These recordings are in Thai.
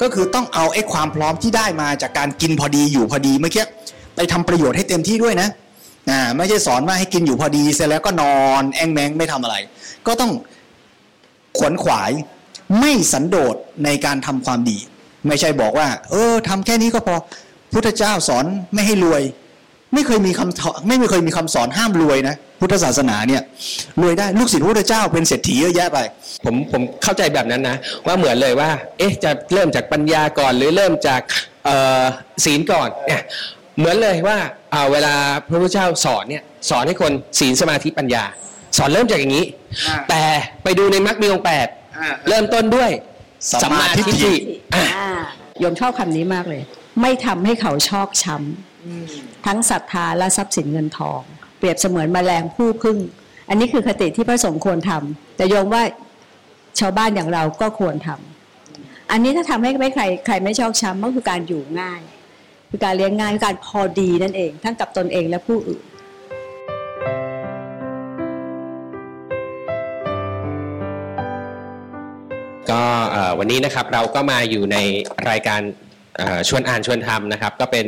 ก็คือต้องเอาไอ้ความพร้อมที่ได้มาจากการกินพอดีอยู่พอดีเมื่อกี้ไปทำประโยชน์ให้เต็มที่ด้วยนะอ่าไม่ใช่สอนว่าให้กินอยู่พอดีเสร็จแล้วก็นอนแองแมงไม่ทำอะไร ก็ต้องขวนขวายไม่สันโดษในการทำความดี ไม่ใช่บอกว่า เออทำแค่นี้ก็พอพุทธเจ้าสอนไม่ให้รวย ไม่เคยมีคำไม่เคยมีคำสอนห้ามรวยนะพุทธศาสนาเนี่ยรวยได้ลูกศิษย์พระพุทธเจ้าเป็นเศรษฐีเยอะแยะไป ผมผมเข้าใจแบบนั้นนะ ว่าเหมือนเลยว่า เอ๊ะจะเริ่มจากปัญญาก่อนหรือเริ่มจากเอ่อศีลก่อนเนี่ยเหมือนเลยว่าอ่าเวลาพระพุทธเจ้าสอนเนี่ยสอนให้คนศีลสมาธิปัญญา สอนเริ่มจากอย่างนี้อ่าแต่ไปดูในมรรคมีองค์แปดอ่าเริ่มต้นด้วยสัมมาทิฏฐิอะอ่าโยมชอบคำนี้มากเลย ไม่ทำให้เขาชอกช้ำ ทั้งศรัทธาและทรัพย์สินเงินทอง เปรียบเสมือนแมลงผู้พึ่ง อันนี้คือคติที่พระสงฆ์ควรทำแต่โยมว่าชาวบ้านอย่างเราก็ควรทำอันนี้ถ้าทำให้ไม่ใครใครไม่ชอกช้ำก็คือการอยู่ง่าย คือการเลี้ยงง่ายคือการพอดีนั่นเอง ทั้งกับตนเองและผู้อื่นก็เอ่อวันนี้นะครับเราก็มาอยู่ในรายการเอ่อ ชวนอ่านชวนทำนะครับ ก็เป็น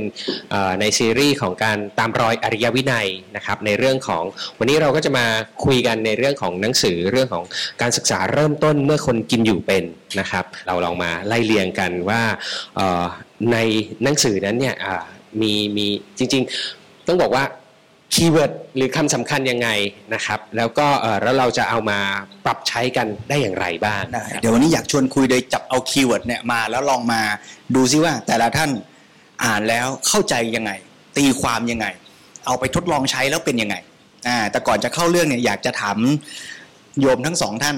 ในซีรีส์ของการตามรอยอริยวินัยนะครับ ในเรื่องของวันนี้เราก็จะมาคุยกันในเรื่องของหนังสือเรื่องของการศึกษาเริ่มต้นเมื่อคนกินอยู่เป็นนะครับ เราลองมาไล่เรียงกันว่าในหนังสือนั้นเนี่ยมีมีจริง ๆ ต้องบอกว่า keyword หรือคำสำคัญยังไงนะครับ แล้วก็เอ่อแล้วเราจะเอามาปรับใช้กันได้อย่างไรบ้างได้เดี๋ยววันนี้อยากชวนคุยโดยจับเอา keyword เนี่ยมาแล้วลองมาดูซิว่าแต่ละท่านอ่านแล้วเข้าใจยังไง ตีความยังไง เอาไปทดลองใช้แล้วเป็นยังไงอ่าแต่ก่อนจะเข้าเรื่องเนี่ยอยากจะถามโยมทั้งสองท่าน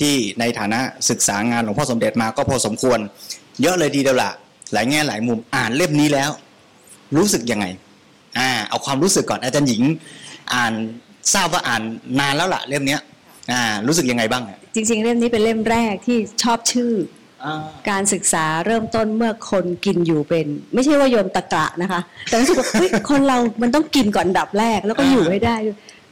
ที่ในฐานะศึกษางานหลวงพ่อสมเด็จมาก็พอสมควร เยอะเลยทีเดียวละหลายแง่หลายมุมอ่านเล่มนี้แล้ว รู้สึกยังไง อ่าเอาความรู้สึกก่อนอาจารย์หญิง อ่านทราบว่าอ่านนานแล้วล่ะเล่มเนี้ยอ่ารู้สึกยังไงบ้างอะจริง ๆ เล่มนี้เป็นเล่มแรกที่ชอบชื่อการศึกษาเริ่มต้นเมื่อคนกินอยู่เป็น ไม่ใช่ว่าโยมตะกะนะคะ แต่รู้สึกว่าเฮ้ยคนเรามันต้องกินก่อนอันดับแรกแล้วก็อยู่ให้ได้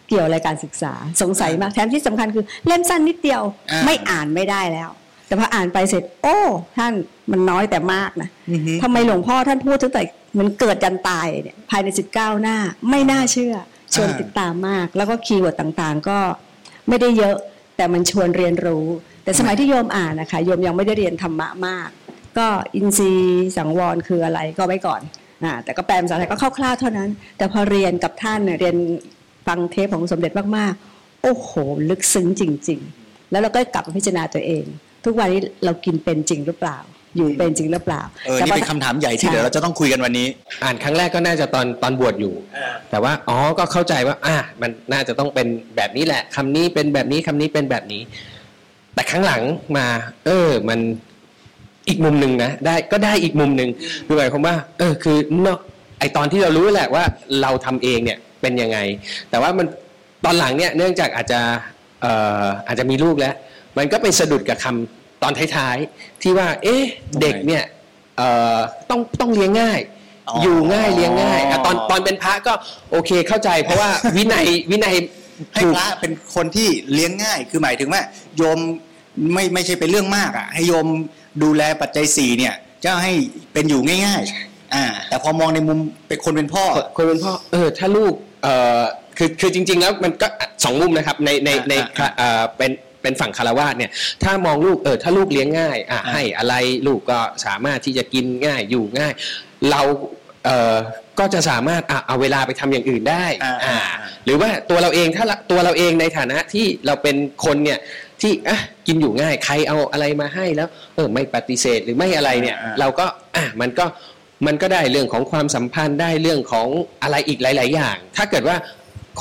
เกี่ยวอะไรการศึกษาสงสัยมากแถมที่สำคัญคือเล่มสั้นนิดเดียวอ่าไม่อ่านไม่ได้แล้ว แต่พออ่านไปเสร็จ โอ้ ท่านมันน้อยแต่มากนะอือฮึทำไมหลวงพ่อท่านพูดตั้งแต่เหมันเกิดยันตายเนี่ยภายใน19หน้า ไม่น่าเชื่อชวนติดตามมาก แล้วก็ keyword ต่างๆ ก็ไม่ได้เยอะแต่มันชวนเรียนรู้ แต่สมัยที่โยมอ่านนะคะโยมยังไม่ได้เรียนธรรมะมาก ก็อินทรีย์สังวรคืออะไรก็ไว้ก่อนอ่าแต่ก็แปลภาษาไทยก็คร่าวๆเท่านั้น แต่พอเรียนกับท่านเนี่ยเรียนฟังเทปของสมเด็จมากๆ โอ้โห ลึกซึ้งจริง ๆ แล้วเราก็กลับมาพิจารณาตัวเอง ทุกวันนี้เรากินเป็นจริงหรือเปล่า อยู่เป็นจริงหรือเปล่าเออนี่เป็นคำถามใหญ่ที่เดี๋ยวเราจะต้องคุยกันวันนี้ อ่านครั้งแรกก็น่าจะตอนตอนบวชอยู่ แต่ว่าอ๋อก็เข้าใจว่า อะมันน่าจะต้องเป็นแบบนี้แหละคำนี้เป็นแบบนี้คำนี้เป็นแบบนี้ แต่ครั้งหลังมา เออ มันอีกมุมหนึ่งนะได้ก็ได้อีกมุมหนึ่งคือหมายความว่า เออ คือเนอะไอตอนที่เรารู้แหละว่าเราทำเองเนี่ยเป็นยังไง แต่ว่ามันตอนหลังเนี่ยเนื่องจากอาจจะเอ่ออาจจะมีลูกแล้ว มันก็ไปสะดุดกับคำตอนท้ายๆ ที่ว่า เอ๊ะ เด็กเนี่ยเอ่อต้องต้องเลี้ยงง่ายอ๋ออยู่ง่ายเลี้ยงง่ายอะตอนตอนเป็นพระก็โอเคเข้าใจ เพราะว่าวินัยวินัยให้ถูกพระเป็นคนที่เลี้ยงง่าย คือหมายถึงว่า โยมไม่ไม่ใช่เป็นเรื่องมากอะ ให้โยมดูแลปัจจัยสี่เนี่ยจะให้เป็นอยู่ง่ายๆอ่า แต่พอมองในมุมเป็นคนเป็นพ่อ คนเป็นพ่อ เออ ถ้าลูกเออคือคือจริง ๆ แล้วมันก็สองมุมนะครับในในในอ่าอ่าเออเป็น เป็นฝั่งคารวะเนี่ยถ้ามองลูกเออถ้าลูกเลี้ยงง่ายอะอ่าให้อะไรลูกก็สามารถที่จะกินง่ายอยู่ง่าย เราเออก็จะสามารถอะเอาเวลาไปทำอย่างอื่นได้อ่าอ่าอ่าหรือว่าตัวเราเองถ้าละตัวเราเองในฐานะที่เราเป็นคนเนี่ยที่อะกินอยู่ง่ายใครเอาอะไรมาให้แล้ว เออไม่ปฏิเสธหรือไม่อะไรเนี่ยอ่าเราก็อะมันก็มันก็ได้เรื่องของความสัมพันธ์ได้เรื่องของอะไรอีกหลาย ๆ อย่าง ถ้าเกิดว่า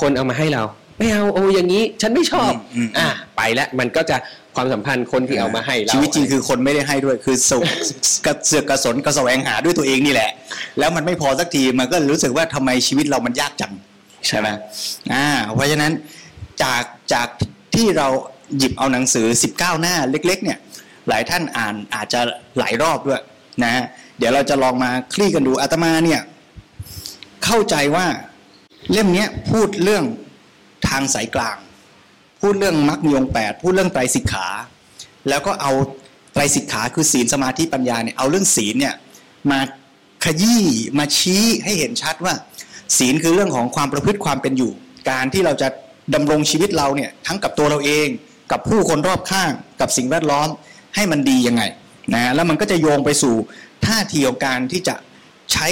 คนเอามาให้เรา ไม่เอาโอ้อย่างนี้ ฉันไม่ชอบอืมอืมอะไปแล้วมันก็จะความสัมพันธ์คนที่เอามาให้เราชีวิตจริงคือคนไม่ได้ให้ด้วยคือสุกระเสือกกระสนกระแสวงหาด้วยตัวเองนี่แหละ แล้วมันไม่พอสักทีมันก็รู้สึกว่าทำไมชีวิตเรามันยากจังใช่ไหมอ่าเพราะฉะนั้นจากจากที่เราหยิบเอาหนังสือ 19 หน้าเล็ก ๆ เนี่ย หลายท่านอ่านอาจจะหลายรอบด้วยนะฮะเดี๋ยวเราจะลองมาคลี่กันดูอาตมาเนี่ย เข้าใจว่าเล่มเนี้ยพูดเรื่อง ทางสายกลาง พูดเรื่องมรรคมีองแปดพูดเรื่องไตรสิกขา แล้วก็เอาไตรสิกขาคือศีลสมาธิปัญญาเนี่ยเอาเรื่องศีลเนี่ยมาขยี้มาชี้ให้เห็นชัดว่า ศีลคือเรื่องของความประพฤติความเป็นอยู่ การที่เราจะดำรงชีวิตเราเนี่ยทั้งกับตัวเราเองกับผู้คนรอบข้างกับสิ่งแวดล้อมให้มันดียังไงนะแล้วมันก็จะโยงไปสู่ท่าทีของการที่จะใช้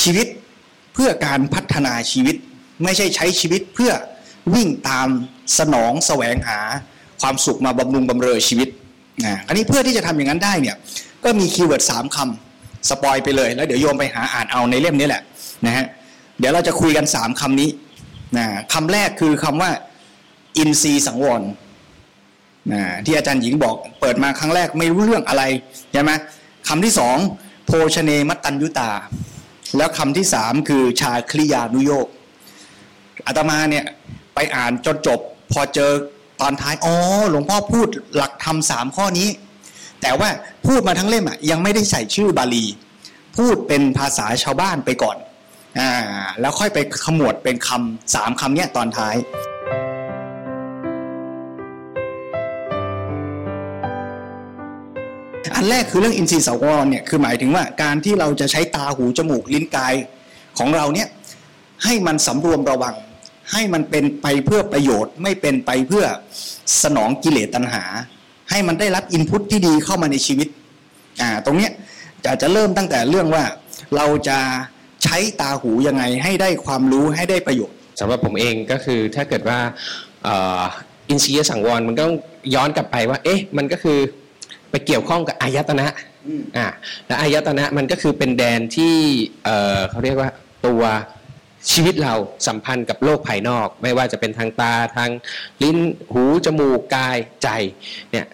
ชีวิตเพื่อการพัฒนาชีวิต ไม่ใช่ใช้ชีวิตเพื่อ วิ่งตามสนองแสวงหาความสุขมาบำรุงบำเรอชีวิตนะอันนี้เพื่อที่จะทำอย่างนั้นได้เนี่ยก็มีคีย์เวิร์ดสามคำสปอยไปเลย แล้วเดี๋ยวโยมไปหาอ่านเอาในเล่มนี้แหละนะฮะเดี๋ยวเราจะคุยกันสามคำนี้นะคำแรกคือคำว่าอินทรีย์สังวรนะที่อาจารย์หญิงบอกเปิดมาครั้งแรกไม่รู้เรื่องอะไรใช่ไหมคำที่สองโภชเนมัตตัญยุตา แล้วคำที่สามคือชาคลิยานุโยกอาตมาเนี่ย ไปอ่านจนจบ พอเจอตอนท้ายอ๋อหลวงพ่อพูดหลักธรรมสามข้อนี้ แต่ว่าพูดมาทั้งเล่มอะยังไม่ได้ใส่ชื่อบาลี พูดเป็นภาษาชาวบ้านไปก่อนอ่าแล้วค่อยไปขมวดเป็นคำสามคำเนี้ยตอนท้ายอันแรกคือเรื่องอินทรีย์สวรเนี่ยคือหมายถึงว่าการที่เราจะใช้ตาหูจมูกลิ้นกายของเราเนี่ยให้มันสำรวมระวัง ให้มันเป็นไปเพื่อประโยชน์ ไม่เป็นไปเพื่อสนองกิเลสตัณหา ให้มันได้รับอินพุตที่ดีเข้ามาในชีวิตอ่าตรงเนี้ยจะจะเริ่มตั้งแต่เรื่องว่าเราจะใช้ตาหูยังไงให้ได้ความรู้ให้ได้ประโยชน์สำหรับผมเองก็คือถ้าเกิดว่าเอ่ออินทรียสังวรมันก็ต้องย้อนกลับไปว่า เอ๊ะ มันก็คือไปเกี่ยวข้องกับอายตนะอืมอ่าและอายตนะมันก็คือเป็นแดนที่เอ่อเขาเรียกว่าตัว ชีวิตเราสัมพันธ์กับโลกภายนอก ไม่ว่าจะเป็นทางตาทางลิ้นหูจมูกกายใจเนี่ย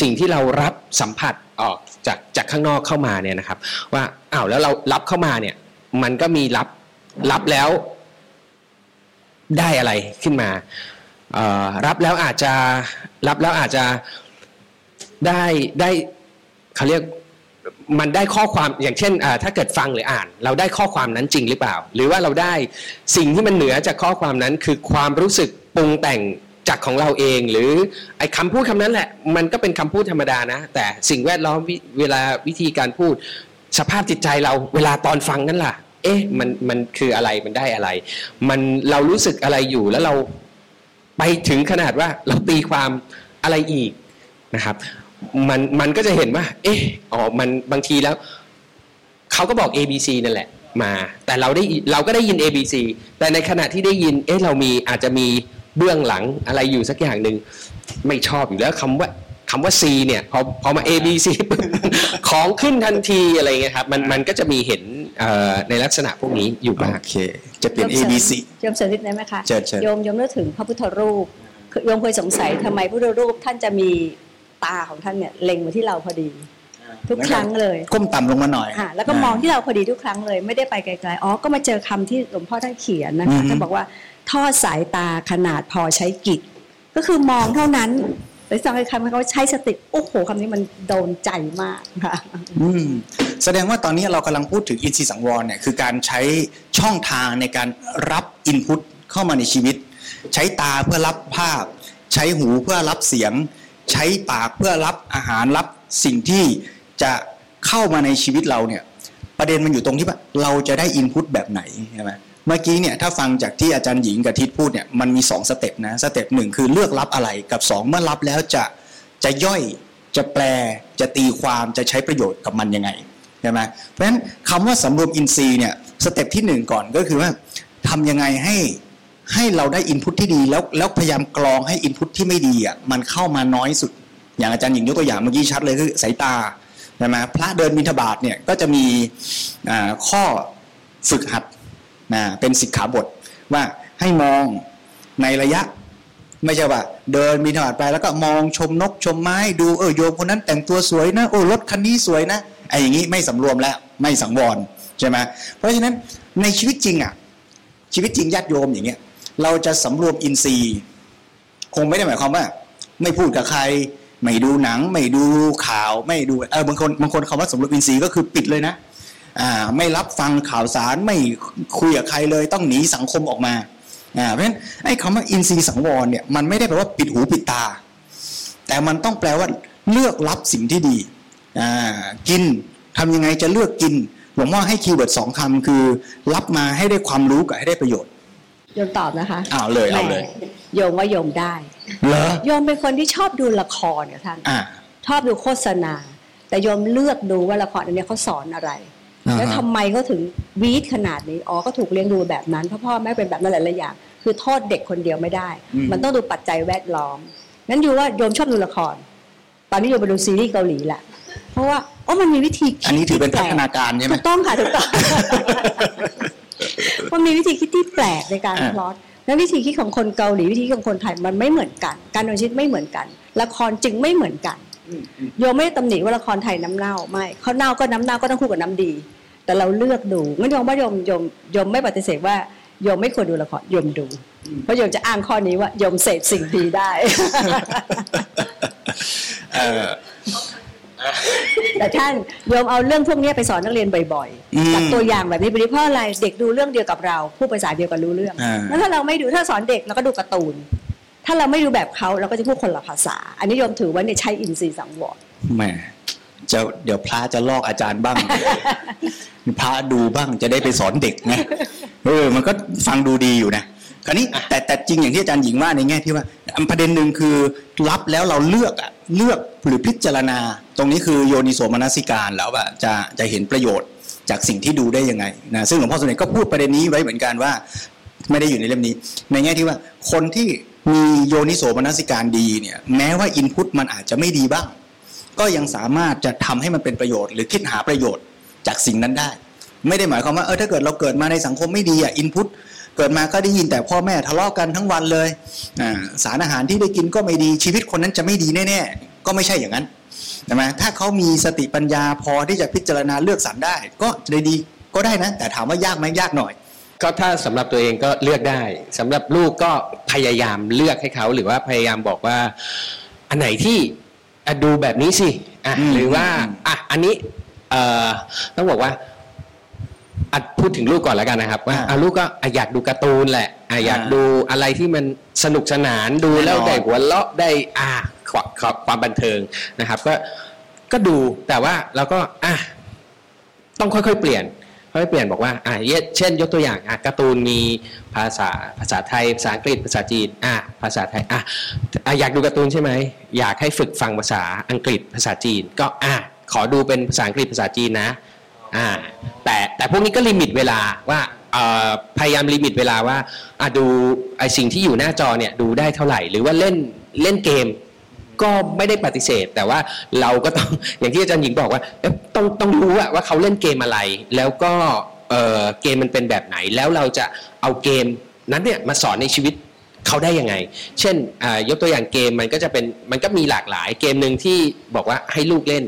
สิ่งที่เรารับสัมผัสออกจากจากข้างนอกเข้ามาเนี่ยนะครับ ว่าอ้าวแล้วเรารับเข้ามาเนี่ยมันก็มีรับรับแล้วได้อะไรขึ้นมารับแล้วอาจจะรับแล้วอาจจะได้ได้เขาเรียก มันได้ข้อความอย่างเช่นถ้าเกิดฟังหรืออ่าน เราได้ข้อความนั้นจริงหรือเปล่า หรือว่าเราได้สิ่งที่มันเหนือจากข้อความนั้นคือความรู้สึกปรุงแต่งจากของเราเอง หรือไอ้คำพูดคำนั้นแหละ มันก็เป็นคำพูดธรรมดานะ แต่สิ่งแวดล้อมเวลาวิธีการพูด สภาพจิตใจเราเวลาตอนฟังนั่นล่ะ เอ๊ะมันมันคืออะไรมันได้อะไร มันเรารู้สึกอะไรอยู่แล้วเราไปถึงขนาดว่าเราตีความอะไรอีกนะครับ มันมันก็จะเห็นว่า เอ๊ะอ๋อมันบางทีแล้วเขาก็บอก A B C นั่นแหละ มา แต่เราได้เราก็ได้ยิน A B C แต่ในขณะที่ได้ยิน เอ๊ะเรามีอาจจะมีเบื้องหลังอะไรอยู่สักอย่างหนึ่งไม่ชอบอยู่แล้วคำว่าคำว่า C เนี่ยพอพอมา A B C ปุ๊บของขึ้นทันทีอะไรเงี้ยครับมันมันก็จะมีเห็นเอ่อในลักษณะพวกนี้อยู่บ้างโอเค จะเป็น A B C โยมเสริมนิดได้ไหมคะเชิญเชิญโยมโยมนึกถึงพระพุทธรูปคือโยมเคยสงสัยทำไมพระพุทธรูปท่านจะมี ตาของท่านเนี่ยเล็งมาที่เราพอดี ทุกครั้งเลยก้มต่ำลงมาหน่อยอะแล้วก็มองที่เราพอดีทุกครั้งเลย ไม่ได้ไปไกลๆอ๋อก็มาเจอคำที่หลวงพ่อท่านเขียนนะคะท่านบอกว่าทอดสายตาขนาดพอใช้กิจ ก็คือมองเท่านั้นหรือสังเกตคำเขาใช้สติโอ้โหคำนี้มันโดนใจมากค่ะอืมแสดงว่าตอนนี้เรากำลังพูดถึงอินทรีย์สังวรเนี่ยคือการใช้ช่องทางในการรับอินพุตเข้ามาในชีวิต ใช้ตาเพื่อรับภาพ ใช้หูเพื่อรับเสียง ใช้ปากเพื่อรับอาหารรับสิ่งที่จะเข้ามาในชีวิตเราเนี่ยประเด็นมันอยู่ตรงที่ว่าเราจะได้ input แบบไหนใช่ไหมเมื่อกี้เนี่ยถ้าฟังจากที่อาจารย์หญิงกับทิศพูดเนี่ยมันมีสอง step นะ step หนึ่งคือเลือกรับอะไรกับสองเมื่อรับแล้วจะจะย่อยจะแปลจะตีความจะใช้ประโยชน์กับมันยังไงใช่ไหมเพราะฉะนั้นคำว่าสำรวมอินทรีย์เนี่ย step ที่หนึ่งก่อนก็คือว่าทำยังไงให้ ให้เราได้ input ที่ดีแล้วแล้วพยายามกรองให้ input ที่ไม่ดีอะมันเข้ามาน้อยสุด อย่างอาจารย์หญิงยกตัวอย่างเมื่อกี้ชัดเลยคือสายตาใช่ไหมพระเดินบิณฑบาตเนี่ยก็จะมีข้อฝึกหัดนะเป็นสิกขาบทว่าให้มองในระยะไม่ใช่ว่าเดินมีถบาดไปแล้วก็มองชมนกชมไม้ดูเออโยมคนนั้นแต่งตัวสวยนะโอ้รถคันนี้สวยนะไอ้อย่างนี้ไม่สำรวมแล้วไม่สังวรใช่ไหมเพราะฉะนั้นในชีวิตจริงอะชีวิตจริงญาติโยมอย่างเงี้ย เราจะสำรวมอินทรีย์ คงไม่ได้หมายความว่า ไม่พูดกับใคร ไม่ดูหนัง ไม่ดูข่าว ไม่ดูเออบางคนบางคนคำว่าสำรวมอินทรีย์ก็คือปิดเลยนะอ่าไม่รับฟังข่าวสารไม่คุยกับใครเลย ต้องหนีสังคมออกมาอ่าเพราะฉะนั้นไอ้คำว่าอินทรีย์สังวรเนี่ยมันไม่ได้แปลว่าปิดหูปิดตา แต่มันต้องแปลว่าเลือกรับสิ่งที่ดีอ่ากินทำยังไงจะเลือกกินหลวงพ่อให้ keyword สองคำคือ รับมาให้ได้ความรู้กับให้ได้ประโยชน์ โยมตอบนะคะอ้าวเลยเอาเลยแหมโยมว่าโยมได้เหรอโยมเป็นคนที่ชอบดูละครเนี่ยท่านอ่าชอบดูโฆษณา แต่โยมเลือกดูว่าละครอันเนี้ยเขาสอนอะไรอ่าฮะแล้วทำไมเขาถึงวีดขนาดนี้อ๋อก็ถูกเลี้ยงดูแบบนั้นเพราะพ่อแม่เป็นแบบนั้นหลายๆอย่างคือโทษเด็กคนเดียวไม่ได้ มันต้องดูปัจจัยแวดล้อมงั้นอยู่ว่าโยมชอบดูละคร ตอนนี้โยมไปดูซีรีส์เกาหลีแหละเพราะว่าอ๋อมันมีวิธีคิดอันนี้ถือเป็นที่พัแปลฒนาการใช่ไหมถูกต้องค่ะถูกต้อง มันมีวิธีคิดที่แปลกในการอ่าพลอตและวิธีคิดของคนเกาหลีวิธีคิดของคนไทยมันไม่เหมือนกัน การดำเนินชีวิตไม่เหมือนกัน ละครจึงไม่เหมือนกันโยมไม่ได้ตำหนิว่าละครไทยน้ำเน่าไม่เขาเน่าก็น้ำเน่าก็ต้องคู่กับน้ำดี แต่เราเลือกดูงั้นโยมว่าโยมโยมโยมไม่ปฏิเสธว่าโยมไม่ควรดูละครโยมดู เพราะโยมจะอ้างข้อนี้ว่าโยมเสพสิ่งดีได้เออ แต่ท่านโยมเอาเรื่องพวกนี้ไปสอนนักเรียนบ่อยอืมๆจากตัวอย่างแบบนี้ไปเพราะอะไรเด็กดูเรื่องเดียวกับเราพูดภาษาเดียวกันรู้เรื่องอ่าแล้วถ้าเราไม่ดูถ้าสอนเด็กเราก็ดูการ์ตูน ถ้าเราไม่ดูแบบเขาเราก็จะพูดคนละภาษา อันนี้โยมถือว่าเนี่ยใช้อินทรีย์สังวรแหมจะเดี๋ยวพระจะลอกอาจารย์บ้าง พระดูบ้างจะได้ไปสอนเด็กนะเออมันก็ฟังดูดีอยู่นะ คราวนี้แต่แต่จริงอย่างที่อาจารย์หญิงว่าในแง่ที่ว่าอันประเด็นหนึ่งคือรับแล้วเราเลือกอะเลือกหรือพิจารณา ตรงนี้คือโยนิโสมนสิการแล้วอะจะจะเห็นประโยชน์จากสิ่งที่ดูได้ยังไงนะซึ่งหลวงพ่อสมเด็จก็พูดประเด็นนี้ไว้เหมือนกันว่า ไม่ได้อยู่ในเล่มนี้ ในแง่ที่ว่าคนที่มีโยนิโสมนสิการดีเนี่ยแม้ว่าอินพุตมันอาจจะไม่ดีบ้าง ก็ยังสามารถจะทำให้มันเป็นประโยชน์ หรือคิดหาประโยชน์จากสิ่งนั้นได้ ไม่ได้หมายความว่าเออถ้าเกิดเราเกิดมาในสังคมไม่ดีอะอินพุต เกิดมาก็ได้ยินแต่พ่อแม่ทะเลาะกันทั้งวันเลยอ่าสารอาหารที่ได้กินก็ไม่ดีชีวิตคนนั้นจะไม่ดีแน่ๆก็ไม่ใช่อย่างนั้นใช่ไหมถ้าเขามีสติปัญญาพอที่จะพิจารณาเลือกสรรได้ ก็จะได้ดีก็ได้นะ แต่ถามว่ายากไหมยากหน่อย ก็ถ้าสำหรับตัวเองก็เลือกได้สำหรับลูกก็พยายามเลือกให้เขาหรือว่าพยายามบอกว่า อันไหนที่อะดูแบบนี้สิอะอืมหรือว่าอืมอะอันนี้เอ่อต้องบอกว่าอะ พูดถึงลูกก่อนแล้วกันนะครับ ว่าอะลูกก็อะอยากดูการ์ตูนแหละอะอยากดูอะไรที่มันสนุกสนานดูแล้วได้หัวเราะได้อะความความความบันเทิงนะครับ ก็ก็ดูแต่ว่าเราก็อะต้องค่อยๆ เปลี่ยนค่อยๆเปลี่ยนบอกว่าอ่าเช่น ยกตัวอย่างอะการ์ตูนมีภาษาภาษาไทยภาษาอังกฤษภาษาจีนอะภาษาไทยอะอะอยากดูการ์ตูนใช่ไหมอยากให้ฝึกฟังภาษาอังกฤษภาษาจีน ก็อะขอดูเป็นภาษาอังกฤษภาษาจีนนะ อ่าแต่แต่พวกนี้ก็ limit เวลาว่าพยายาม limit เวลาว่าดูไอ้สิ่งที่อยู่หน้าจอเนี่ยดูได้เท่าไหร่ หรือว่าเล่นเล่นเกมก็ไม่ได้ปฏิเสธ แต่ว่าเราก็ต้องอย่างที่อาจารย์หญิงบอกว่าต้องต้องรู้ว่าเขาเล่นเกมอะไร แล้วก็เกมมันเป็นแบบไหน แล้วเราจะเอาเกมนั้นเนี่ยมาสอนในชีวิตเขาได้ยังไง เช่นยกตัวอย่างเกมมันก็จะเป็นมันก็มีหลากหลายเกมหนึ่งที่บอกว่าให้ลูกเล่น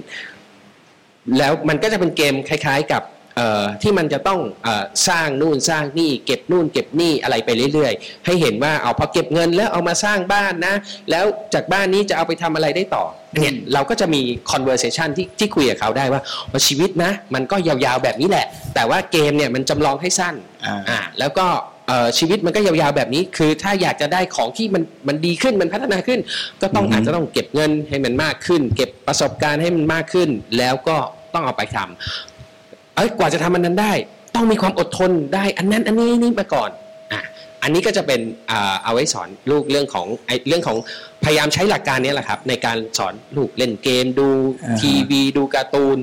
แล้วมันก็จะเป็นเกมคล้าย ๆ กับเอ่อที่มันจะต้องเออสร้างนู่นสร้างนี่เก็บนู่นเก็บนี่อะไรไปเรื่อยๆ ให้เห็นว่าเอาพอเก็บเงินแล้วเอามาสร้างบ้านนะ แล้วจากบ้านนี้จะเอาไปทำอะไรได้ต่อเนี่ยเราก็จะมี conversation ที่ที่คุยกับเขาได้ว่าว่าชีวิตนะ มันก็ยาวๆแบบนี้แหละ แต่ว่าเกมเนี่ยมันจำลองให้สั้นอ่าอ่าแล้วก็เอ่อ ชีวิตมันก็ยาวๆแบบนี้ คือถ้าอยากจะได้ของที่มันมันดีขึ้นมันพัฒนาขึ้น ก็ต้องอือฮึอาจจะต้องเก็บเงินให้มันมากขึ้น เก็บประสบการณ์ให้มันมากขึ้น แล้วก็ต้องเอาไปทำเอ้ยกว่าจะทำอันนั้นได้ ต้องมีความอดทนได้อันนั้นอันนี้นี่มาก่อนอะอันนี้ก็จะเป็นอ่าเอาไว้สอนลูกเรื่องของไอ้เรื่องของพยายามใช้หลักการนี้แหละครับ ในการสอนลูกเล่นเกมดูอ่าฮะทีวีดูการ์ตูน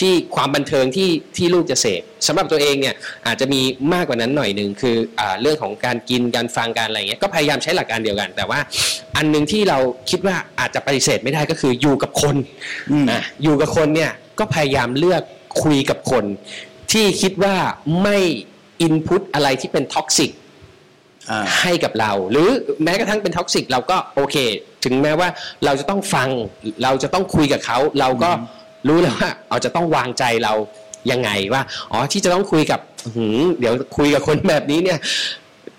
ที่ความบันเทิงที่ที่ลูกจะเสพสำหรับตัวเองเนี่ยอาจจะมีมากกว่านั้นหน่อยหนึ่งคืออาเรื่องของการกินการฟังการอะไรเงี้ยก็พยายามใช้หลักการเดียวกัน แต่ว่าอันหนึ่งที่เราคิดว่าอาจจะปฏิเสธไม่ได้ก็คืออยู่กับคนอืมนะอยู่กับคนเนี่ยก็พยายามเลือกคุยกับคน ที่คิดว่าไม่ input อะไรที่เป็น toxic อ่าให้กับเรา หรือแม้กระทั่งเป็น toxic เราก็โอเค ถึงแม้ว่าเราจะต้องฟัง เราจะต้องคุยกับเขาเราก็ รู้แล้วว่าเราจะต้องวางใจเรายังไงว่าอ๋อที่จะต้องคุยกับหืมเดี๋ยวคุยกับคนแบบนี้เนี่ย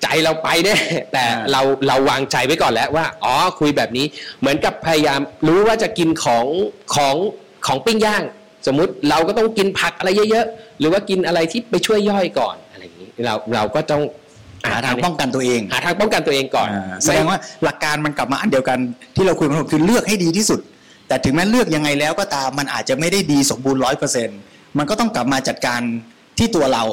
ใจเราไปแน่แต่อ่าเราเราวางใจไว้ก่อนแล้วว่าอ๋อคุยแบบนี้ เหมือนกับพยายามรู้ว่าจะกินของของของปิ้งย่าง สมมุติเราก็ต้องกินผักอะไรเยอะๆหรือว่ากินอะไรที่ไปช่วยย่อยก่อนอะไรอย่างนี้เราเราก็ต้องหาทางป้องกันตัวเองหาทางป้องกันตัวเองก่อนอ่าแสดงว่าหลักการมันกลับมาอันเดียวกันที่เราคุยมาคือเลือกให้ดีที่สุด แต่ถึงแม้เลือกยังไงแล้วก็ตามมันอาจจะไม่ได้ดีสมบูรณ์ร้อยเปอร์เซ็นต์มันก็ต้องกลับมาจัดการที่ตัวเรา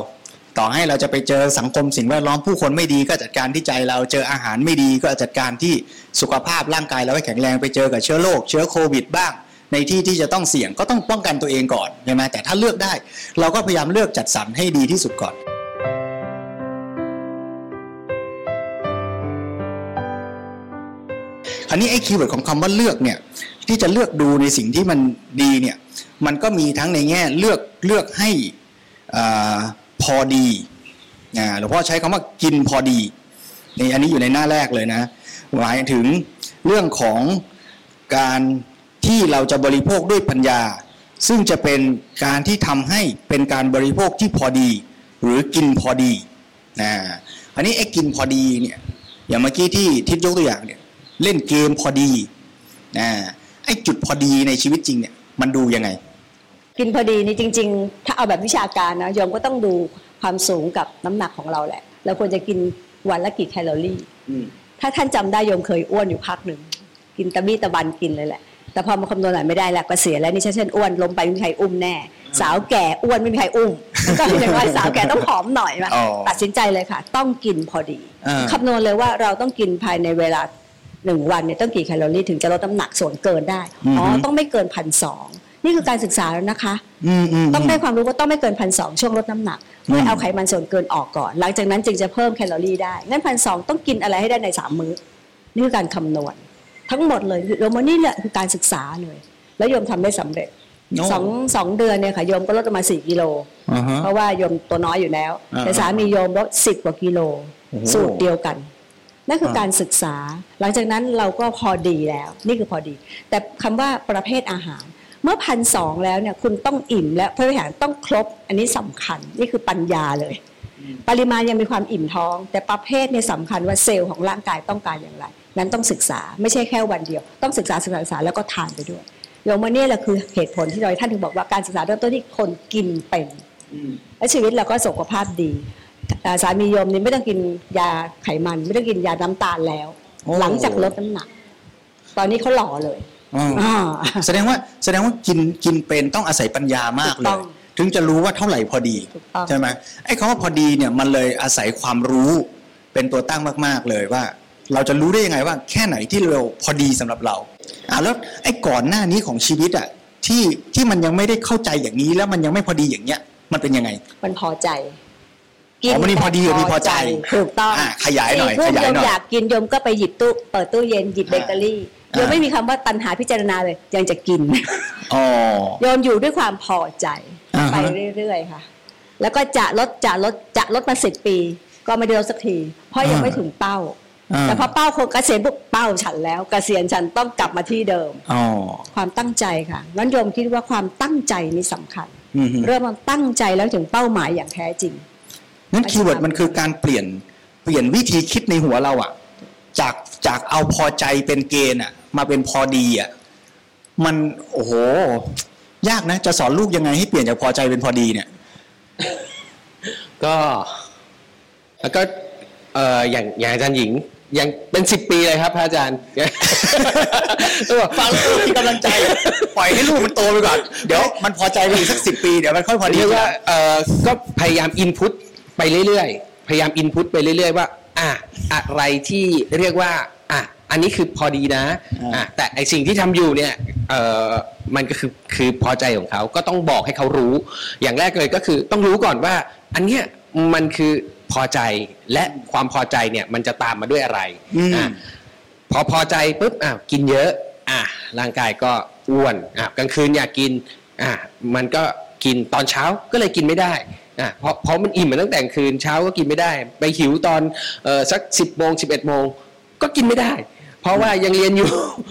ต่อให้เราจะไปเจอสังคมสิ่งแวดล้อมผู้คนไม่ดีก็จัดการที่ใจเราเจออาหารไม่ดีก็จัดการที่สุขภาพร่างกายเราให้แข็งแรงไปเจอกับเชื้อโรคเชื้อโควิดบ้าง ในที่ที่จะต้องเสี่ยงก็ต้องป้องกันตัวเองก่อนใช่ไหมแต่ถ้าเลือกได้ เราก็พยายามเลือกจัดสรรให้ดีที่สุดก่อน คราวนี้ไอ้ keyword ของคำว่าเลือกเนี่ยที่จะเลือกดูในสิ่งที่มันดีเนี่ยมันก็มีทั้งในแง่เลือกเลือกให้อพอดีอ่าหลวงพ่อใช้คำว่ากินพอดีนี่อันนี้อยู่ในหน้าแรกเลยนะหมายถึงเรื่องของการที่เราจะบริโภคด้วยปัญญา ซึ่งจะเป็นการที่ทำให้เป็นการบริโภคที่พอดี หรือกินพอดีนะอันนี้ไอ้กินพอดีเนี่ยอย่างเมื่อกี้ที่ทิศยกตัวอย่างเนี่ย เล่นเกมพอดีนะไอ้จุดพอดีในชีวิตจริงเนี่ยมันดูยังไง กินพอดีนี่จริง ๆ ถ้าเอาแบบวิชาการนะโยมก็ต้องดูความสูงกับน้ำหนักของเราแหละเราควรจะกินวันละกี่แคลอรี่ถ้าท่านจำได้โยมเคยอ้วนอยู่พักหนึ่งกินตะบี้ตะบันกินเลยแหละแต่พอมาคำนวณหน่อยไม่ได้แล้วก็เสียแล้วนี่ฉันเช่นอ้วนล้มไปไม่มีใครอุ้มแน่ สาวแก่อ้วนไม่มีใครอุ้มก็อย่างน้อยสาวแก่ต้องผอมหน่อยมาอ๋อตัดสินใจเลยค่ะ ต้องกินพอดีอ่าคำนวณเลยว่าเราต้องกินภายในเวลา หนึ่งวันเนี่ยต้องกี่แคลอรี่ถึงจะลดน้ำหนักส่วนเกินได้อ๋อต้องไม่เกินพันสองนี่คือการศึกษาแล้วนะคะอืมอืมต้องได้ความรู้ว่าต้องไม่เกินพันสองช่วงลดน้ำหนักเพื่อเอาไขมันส่วนเกินออกก่อน หลังจากนั้นจึงจะเพิ่มแคลอรี่ได้ งั้นพันสองต้องกินอะไรให้ได้ในสามมื้อ นี่คือการคำนวณ ทั้งหมดเลยโยมว่านี่แหละคือการศึกษาเลย แล้วโยมทำได้สำเร็จโอ้สองสองเดือนเนี่ยค่ะโยมก็ลดลงมาสี่กิโลอ่าฮะเพราะว่าโยมตัวน้อยอยู่แล้วอ่าแต่สามีโยมลดสิบกว่ากิโลโอ้โหสูตรเดียวกัน นั่นคืออ่าการศึกษา หลังจากนั้นเราก็พอดีแล้ว นี่คือพอดี แต่คำว่าประเภทอาหาร เมื่อพันสองแล้วเนี่ยคุณต้องอิ่มและพระวิหารต้องครบ อันนี้สำคัญนี่คือปัญญาเลย ปริมาณยังมีความอิ่มท้อง แต่ประเภทเนี่ยสำคัญว่าเซลล์ของร่างกายต้องการอย่างไร นั้นต้องศึกษาไม่ใช่แค่วันเดียว ต้องศึกษาศึกษาศึกษาแล้วก็ทานไปด้วยโยมว่าเนี่ยแหละคือเหตุผลที่เราท่านถึงบอกว่าการศึกษาเริ่มต้นที่คนกินเป็นและชีวิตเราก็สุขภาพดีอ่า สามีโยมนี่ไม่ต้องกินยาไขมัน ไม่ต้องกินยาน้ำตาลแล้วโอ้หลังจากลดน้ำหนัก ตอนนี้เขาหล่อเลยอ่าอ่าแสดงว่าแสดงว่ากินกินเป็นต้องอาศัยปัญญามากเลถูกต้ยองถึงจะรู้ว่าเท่าไหร่พอดีถูกต้องใช่ไหมไอ้คำว่าพอดีเนี่ยมันเลยอาศัยความรู้ เป็นตัวตั้งมาก ๆเลยว่า เราจะรู้ได้ยังไงว่า แค่ไหนที่เราพอดีสำหรับเราอ่าแล้วไอ้ก่อนหน้านี้ของชีวิตอะที่ที่มันยังไม่ได้เข้าใจอย่างนี้แล้วมันยังไม่พอดีอย่างเงี้ยมันเป็นยังไง มันพอใจ อ๋อมันมีพอดีกับมีพอใจถูกต้องอ่าขยายหน่อยสี่ทุ่มขยายหน่อยโยมอยากกินโยมก็ไปหยิบตู้เปิดตู้เย็นหยิบเบเกอรี่อ่าโยมไม่มีคำว่าตัณหาพิจารณาเลย ยังจะกินอ๋อโยมอยู่ด้วยความพอใจอ่าฮะไปเรื่อยๆค่ะ แล้วก็จะลดจะลดจะลดมาสิบปี ก็ไม่ได้ลดสักที เพราะยังไม่ถึงเป้าอ่าแต่พอเป้าคงเกษียณปุ๊บเป้าฉันแล้วเกษียณฉันต้องกลับมาที่เดิมอ๋อความตั้งใจค่ะงั้นโยมคิดว่าความตั้งใจนี่สำคัญอืมฮึเริ่มมาตั้งใจแล้วถึงเป้าหมายอย่างแท้จริง งั้น keyword มันคือการเปลี่ยนเปลี่ยนวิธีคิดในหัวเราอะจากจากเอาพอใจเป็นเกณฑ์อะมาเป็นพอดีอะมันโอ้โห ยากนะ จะสอนลูกยังไงให้เปลี่ยนจากพอใจเป็นพอดีเนี่ย ก็ แล้วก็เอ่ออย่างอย่างอาจารย์หญิงยังเป็นสิบปีเลยครับพระอาจารย์ก็บอกฟังแล้วมีกำลังใจ ปล่อยให้ลูกมันโตไปก่อน เดี๋ยวมันพอใจไปอีกสักสิบปี เดี๋ยวมันค่อยพอดีเรียกว่าเอ่อก็พยายามอินพุต ไปเรื่อยๆ พยายามอินพุตไปเรื่อยๆ ว่าอะอะไรที่เรียกว่าอะอันนี้คือพอดีนะอะแต่ไอสิ่งที่ทำอยู่เนี่ยเอ่อมันก็คือคือพอใจของเขาก็ต้องบอกให้เขารู้ อย่างแรกเลยก็คือต้องรู้ก่อนว่า อันเนี้ยมันคือพอใจและความพอใจเนี่ยมันจะตามมาด้วยอะไรอืมอะพอพอใจปุ๊บอะกินเยอะอะร่างกายก็อ้วนอะกลางคืนอยากกินอะมันก็กินตอนเช้าก็เลยกินไม่ได้ อะเพราะเพราะมันอิ่มมาตั้งแต่กลางคืนเช้าก็กินไม่ได้ ไปหิวตอนเออสักสิบโมงสิบเอ็ดโมงก็กินไม่ได้ เพราะว่ายังเรียนอยู่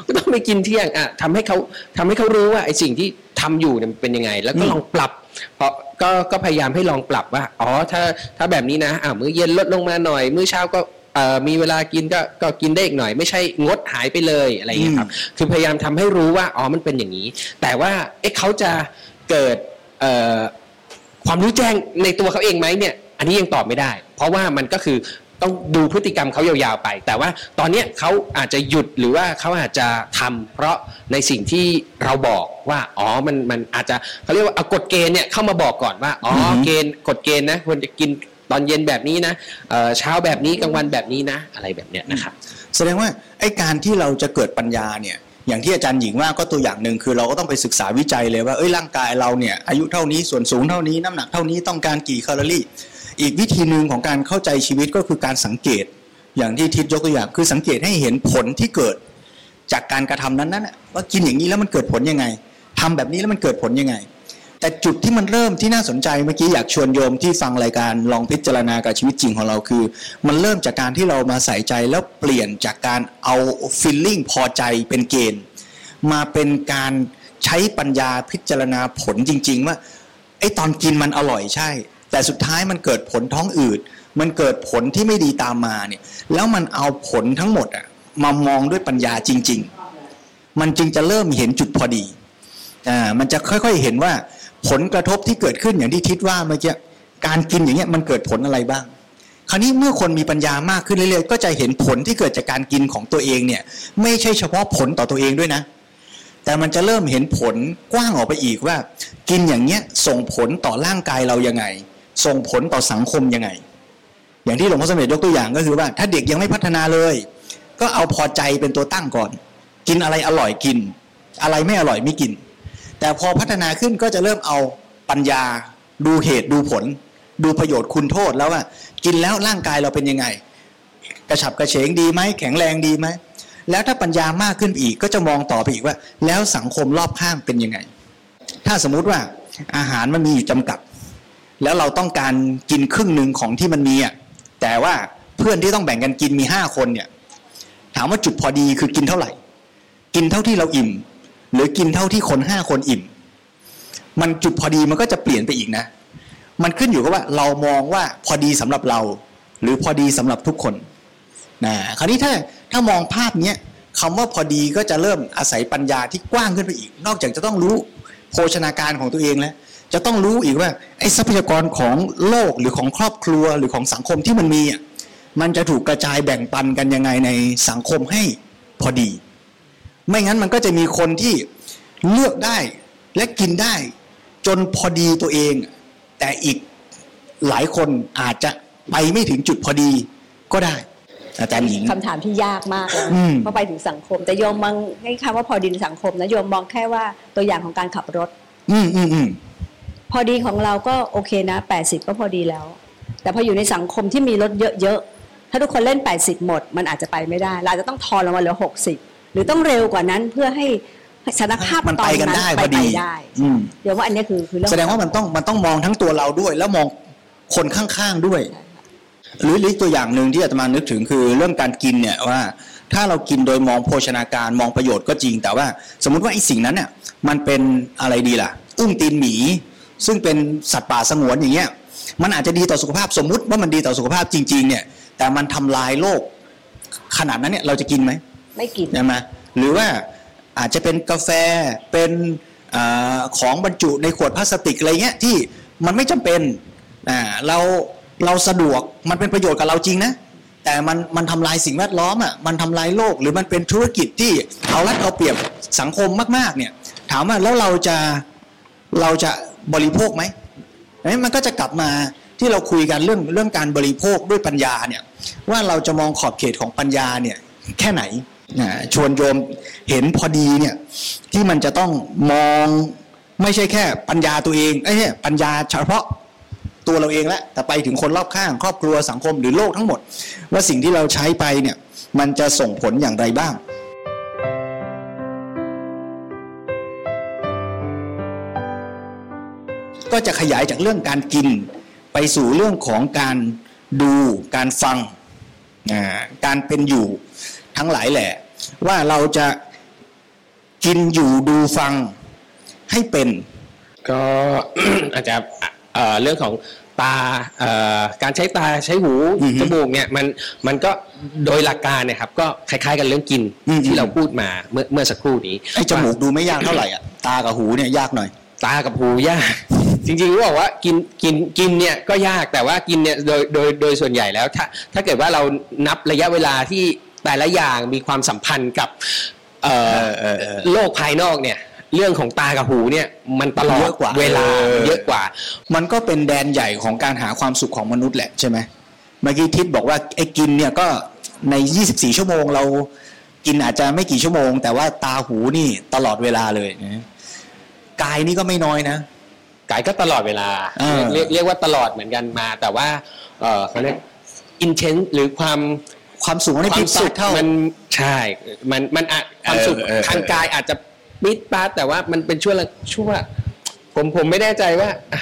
ก็ต้องไปกินเที่ยงอะทำให้เขาทำให้เขารู้ว่าไอ้สิ่งที่ทำอยู่เนี่ยมันเป็นยังไง แล้วก็อืมลองปรับ เพราะก็ก็พยายามให้ลองปรับว่าอ๋อถ้าถ้าแบบนี้นะอะมื้อเย็นลดลงมาหน่อย มื้อเช้าก็เอ่อมีเวลากินก็ก็กินได้อีกหน่อย ไม่ใช่งดหายไปเลยอะไรอย่างเงี้ยครับ คือพยายามทำให้รู้ว่าอ๋อมันเป็นอย่างนี้ แต่ว่าเอ๊ะเขาจะเกิดเอ่อ ความรู้แจ้งในตัวเขาเองไหมเนี่ยอันนี้ยังตอบไม่ได้ เพราะว่ามันก็คือต้องดูพฤติกรรมเขายาวๆไป แต่ว่าตอนเนี้ยเขาอาจจะหยุดหรือว่าเขาอาจจะทำเพราะในสิ่งที่เราบอกว่าอ๋อมันมันอาจจะเขาเรียกว่าเอากฎเกณฑ์เนี่ยเข้ามาบอกก่อนว่าอ๋อออฮึเกณฑ์กฎเกณฑ์นะควรจะกินตอนเย็นแบบนี้นะเอ่อเช้าแบบนี้กลางวันแบบนี้นะ อะไรแบบเนี้ยนะครับแสดงว่าไอ้การที่เราจะเกิดปัญญาเนี่ย อย่างที่อาจารย์หญิงว่าก็ตัวอย่างหนึ่งคือเราก็ต้องไปศึกษาวิจัยเลยว่าเอ้ยร่างกายเราเนี่ยอายุเท่านี้ส่วนสูงเท่านี้น้ำหนักเท่านี้ต้องการกี่แคลอรี่ อีกวิธีหนึ่งของการเข้าใจชีวิตก็คือการสังเกต อย่างที่ทิศยกตัวอย่างคือสังเกตให้เห็นผลที่เกิด จากการกระทำนั้นนั้นน่ะว่ากินอย่างนี้แล้วมันเกิดผลยังไงทำแบบนี้แล้วมันเกิดผลยังไง แต่จุดที่มันเริ่มที่น่าสนใจเมื่อกี้อยากชวนโยมที่ฟังรายการลองพิจารณากับชีวิตจริงของเราคือ มันเริ่มจากการที่เรามาใส่ใจแล้วเปลี่ยนจากการเอาฟีลลิ่งพอใจเป็นเกณฑ์ มาเป็นการใช้ปัญญาพิจารณาผลจริง ๆ ว่าไอ้ตอนกินมันอร่อยใช่ แต่สุดท้ายมันเกิดผลท้องอืดมันเกิดผลที่ไม่ดีตามมาเนี่ยแล้วมันเอาผลทั้งหมดอะมามองด้วยปัญญาจริง ๆ มันจึงจะเริ่มเห็นจุดพอดีอ่ามันจะค่อยๆเห็นว่า ผลกระทบที่เกิดขึ้นอย่างที่ทิศว่าเมื่อกี้การกินอย่างเงี้ยมันเกิดผลอะไรบ้าง คราวนี้เมื่อคนมีปัญญามากขึ้นเรื่อยๆ ก็จะเห็นผลที่เกิดจากการกินของตัวเองเนี่ยไม่ใช่เฉพาะผลต่อตัวเองด้วยนะ แต่มันจะเริ่มเห็นผลกว้างออกไปอีกว่า กินอย่างเงี้ยส่งผลต่อร่างกายเรายังไง ส่งผลต่อสังคมยังไง อย่างที่หลวงพ่อสมเด็จยกตัวอย่างก็คือว่า ถ้าเด็กยังไม่พัฒนาเลย ก็เอาพอใจเป็นตัวตั้งก่อน กินอะไรอร่อยกิน อะไรไม่อร่อยไม่กิน แต่พอพัฒนาขึ้นก็จะเริ่มเอาปัญญา ดูเหตุดูผล ดูประโยชน์คุณโทษแล้วว่ากินแล้วร่างกายเราเป็นยังไง กระฉับกระเฉงดีไหมแข็งแรงดีไหมแล้วถ้าปัญญามากขึ้นอีกก็จะมองต่อไปอีกว่า แล้วสังคมรอบข้างเป็นยังไง ถ้าสมมุติว่าอาหารมันมีอยู่จำกัด แล้วเราต้องการกินครึ่งหนึ่งของที่มันมีอะแต่ว่าเพื่อนที่ต้องแบ่งกันกินมีห้าคนเนี่ย ถามว่าจุดพอดีคือกินเท่าไหร่ กินเท่าที่เราอิ่ม หรือกินเท่าที่คนห้าคนอิ่ม มันจุดพอดีมันก็จะเปลี่ยนไปอีกนะ มันขึ้นอยู่กับว่าเรามองว่าพอดีสำหรับเรา หรือพอดีสำหรับทุกคนนะคราวนี้ถ้าถ้ามองภาพเนี้ยคำว่าพอดีก็จะเริ่มอาศัยปัญญาที่กว้างขึ้นไปอีก นอกจากจะต้องรู้โภชนาการของตัวเองแล้วจะต้องรู้อีกว่าไอ้ทรัพยากรของโลกหรือของครอบครัวหรือของสังคมที่มันมีอะมันจะถูกกระจายแบ่งปันกันยังไงในสังคมให้พอดี ไม่งั้นมันก็จะมีคนที่เลือกได้และกินได้ จนพอดีตัวเอง แต่อีกหลายคนอาจจะไปไม่ถึงจุดพอดีก็ได้ อาจารย์หญิงคำถามที่ยากมากเลยอืมเพราะไปถึงสังคม แต่โยมมองให้คำว่าพอดีในสังคมนะโยมมองแค่ว่าตัวอย่างของการขับรถ อืมอืมอืมพอดีของเราก็โอเคนะ80ก็พอดีแล้ว แต่พออยู่ในสังคมที่มีรถเยอะๆถ้าทุกคนเล่น 80 หมด มันอาจจะไปไม่ได้ เราอาจจะต้องทอนลงมาเหลือ 60 หรือต้องเร็วกว่านั้นเพื่อให้สถานภาพมันตอไปนกันนั้นได้ไปพอดีได้อืมเดี๋ยวว่าอันเนี้ยคือคือเรื่องแสดงว่ามันต้องมันต้องมองทั้งตัวเราด้วย แล้วมองคนข้างๆด้วย หรือหรือตัวอย่างหนึ่งที่อาตมานึกถึงคือเรื่องการกินเนี่ยว่า ถ้าเรากินโดยมองโภชนาการมองประโยชน์ก็จริง แต่ว่า สมมุติว่าไอ้สิ่งนั้นเนี่ยมันเป็นอะไรดีล่ะอุ้งตีนหมี ซึ่งเป็นสัตว์ป่าสงวนอย่างเงี้ยมันอาจจะดีต่อสุขภาพสมมุติว่ามันดีต่อสุขภาพจริง ๆ เนี่ย แต่มันทำลายโลก ขนาดนั้นเนี่ยเราจะกินไหม ไม่กินใช่ไหมหรือว่าอาจจะเป็นกาแฟเป็นอของบรรจุในขวดพลาสติกอะไรเงี้ยที่มันไม่จำเป็นเราเราสะดวกมันเป็นประโยชน์กับเราจริงนะแต่มันมันทำลายสิ่งแวดล้อมอะมันทำลายโลกหรือมันเป็นธุรกิจที่เอารัดเอาเปรียบสังคมมากๆเนี่ยถามว่าแล้วเราจะเราจะบริโภคไหมเอ้มันก็จะกลับมาที่เราคุยกันเรื่องเรื่องการบริโภคด้วยปัญญาเนี่ยว่าเราจะมองขอบเขตของปัญญาเนี่ยแค่ไหน ชวนโยมเห็นพอดีเนี่ยที่มันจะต้องมองไม่ใช่แค่ปัญญาตัวเองไอ้เนี่ยปัญญาเฉพาะตัวเราเองแล้วแต่ไปถึงคนรอบข้าง ครอบครัวสังคมหรือโลกทั้งหมด ว่าสิ่งที่เราใช้ไปเนี่ยมันจะส่งผลอย่างไรบ้างก็จะขยายจากเรื่องการกินไปสู่เรื่องของการดูการฟัง การเป็นอยู่ทั้งหลายแหละ ว่าเราจะกินอยู่ดูฟังให้เป็น ก็อาจจะเอ่อเรื่องของตาเอ่อการใช้ตาใช้หูอือฮึจมูกเนี่ยมันมันก็โดยหลักการเนี่ยครับก็คล้ายๆกันเรื่องกินอืมที่เราพูดมาเมื่อเมื่อสักครู่นี้ไอ้จมูกดูไม่ยากเท่าไหร่อะตากับหูเนี่ยยากหน่อย ตากับหูยากจริงๆก็บอกว่ากินกินกินเนี่ยก็ยากแต่ว่ากินเนี่ยโดยโดยโดยส่วนใหญ่แล้วถ้าถ้าเกิดว่าเรานับระยะเวลาที่ แต่ละอย่างมีความสัมพันธ์กับเอ่อเออเออเออโลกภายนอกเนี่ยเรื่องของตากับหูเนี่ยมันตลอเยดอะกว่าเวลาเออเยอะกว่า มันก็เป็นแดนใหญ่ของการหาความสุขของมนุษย์แหละใช่ไหมเมื่อกี้ทิศบอกว่าไอ้กินเนี่ยก็ใน 24 ชั่วโมงเรากินอาจจะไม่กี่ชั่วโมง แต่ว่าตาหูนี่ตลอดเวลาเลยนะกายนี่ก็ไม่น้อยนะกายก็ตลอดเวลาเออเรียกเรียกว่าตลอดเหมือนกันมา แต่ว่าเออเขาเรียก intense หรือความ ความสุขในควาพิมบสุสุขดเท่ามันใช่ มันมันอะความสุขเออเออทางกายอาจจะปิดปาดแต่ว่ามันเป็นช่วงละช่วงว่าผมผมไม่แน่ใจว่าอะ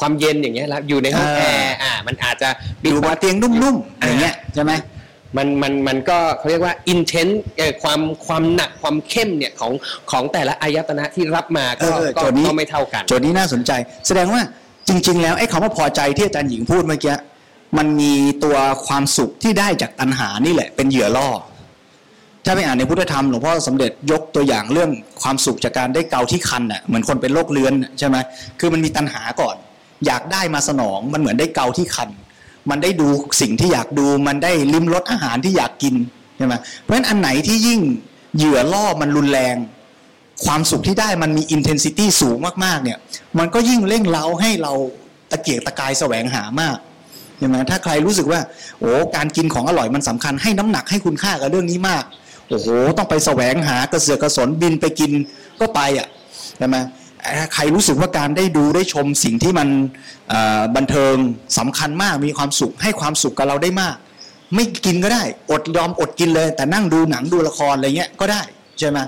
ความเย็นอย่างเงี้ยแล้วอยู่ในห้องแอร์อ่า มันอาจจะปิดอยู่บปานดเตียงนุ่มๆอย่างเงี้ยใช่ไหมมันมันมันก็เขาเรียกว่า intense เอ่อความความหนักความเข้มเนี่ยของของแต่ละอายตนะที่รับมาก็เออเออก็โจทย์นี้ก็ไม่เท่ากันโจทย์นี้น่าสนใจ แสดงว่าจริง ๆ แล้วไอ้คำว่าพอใจที่อาจารย์หญิงพูดเมื่อกี้ มันมีตัวความสุขที่ได้จากตัณหานี่แหละ เป็นเหยื่อล่อ ถ้าไปอ่านในพุทธธรรมหลวงพ่อสมเด็จยกตัวอย่างเรื่องความสุขจากการได้เกาที่คันน่ะเหมือนคนเป็นโรคเรื้อนใช่ไหมคือมันมีตัณหาก่อน อยากได้มาสนองมันเหมือนได้เกาที่คัน มันได้ดูสิ่งที่อยากดู มันได้ลิ้มรสอาหารที่อยากกินใช่ไหมเพราะฉะนั้นอันไหนที่ยิ่งเหยื่อล่อมันรุนแรง ความสุขที่ได้มันมีอินเทนซิตี้สูงมากๆเนี่ย มันก็ยิ่งเร่งเร้าให้เราตะเกียกตะกายแสวงหามาก ใช่ไหมถ้าใครรู้สึกว่า โอ้การกินของอร่อยมันสำคัญให้น้ำหนักให้คุณค่ากับเรื่องนี้มาก โอ้โห ต้องไปแสวงหากระเสือกกระสนบินไปกินก็ไปอะใช่ไหมใครรู้สึกว่าการได้ดูได้ชมสิ่งที่มันบันเทิงสำคัญมากมีความสุขให้ความสุขกับเราได้มาก ไม่กินก็ได้ อดยอมอดกินเลย แต่นั่งดูหนังดูละครอะไรเงี้ยก็ได้ใช่ไหม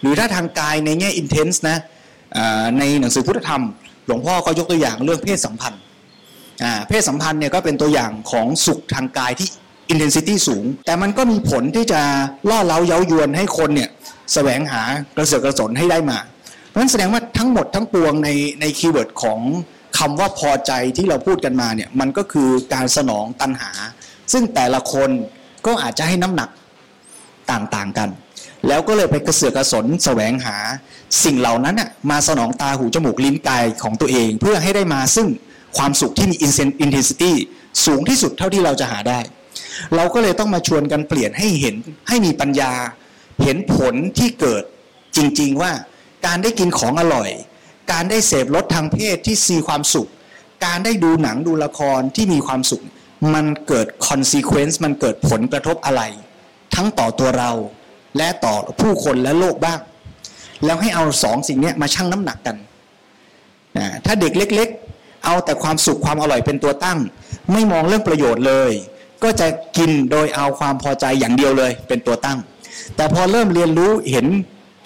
หรือถ้าทางกายในแง่ intense นะในหนังสือพุทธธรรม หลวงพ่อก็ยกตัวอย่างเรื่องเพศสัมพันธ์ เพศสัมพันธ์เนี่ยก็เป็นตัวอย่างของสุขทางกายที่ intensity สูง แต่มันก็มีผลที่จะล่อเร้าเย้ายวนให้คนเนี่ยแสวงหากระเสือกกระสนให้ได้มาเพราะฉะนั้นแสดงว่าทั้งหมดทั้งปวงในใน keyword ของคำว่าพอใจที่เราพูดกันมาเนี่ยมันก็คือการสนองตัณหา ซึ่งแต่ละคนก็อาจจะให้น้ำหนักต่างๆกัน แล้วก็เลยไปกระเสือกกระสนแสวงหาสิ่งเหล่านั้นมาสนองตาหูจมูกลิ้นกายของตัวเอง เพื่อให้ได้มาซึ่ง ความสุขที่มี intensity สูงที่สุดเท่าที่เราจะหาได้ เราก็เลยต้องมาชวนกันเปลี่ยนให้เห็นให้มีปัญญา เห็นผลที่เกิดจริง ๆว่าการได้กินของอร่อย การได้เสพรสทางเพศที่ซีความสุข การได้ดูหนังดูละครที่มีความสุข มันเกิด consequence มันเกิดผลกระทบอะไร ทั้งต่อตัวเรา และต่อผู้คนและโลกบ้าง แล้วให้เอาสองสิ่งนี้มาชั่งน้ำหนักกันนะถ้าเด็กเล็ก เอาแต่ความสุขความอร่อยเป็นตัวตั้ง ไม่มองเรื่องประโยชน์เลย ก็จะกินโดยเอาความพอใจอย่างเดียวเลยเป็นตัวตั้ง แต่พอเริ่มเรียนรู้เห็น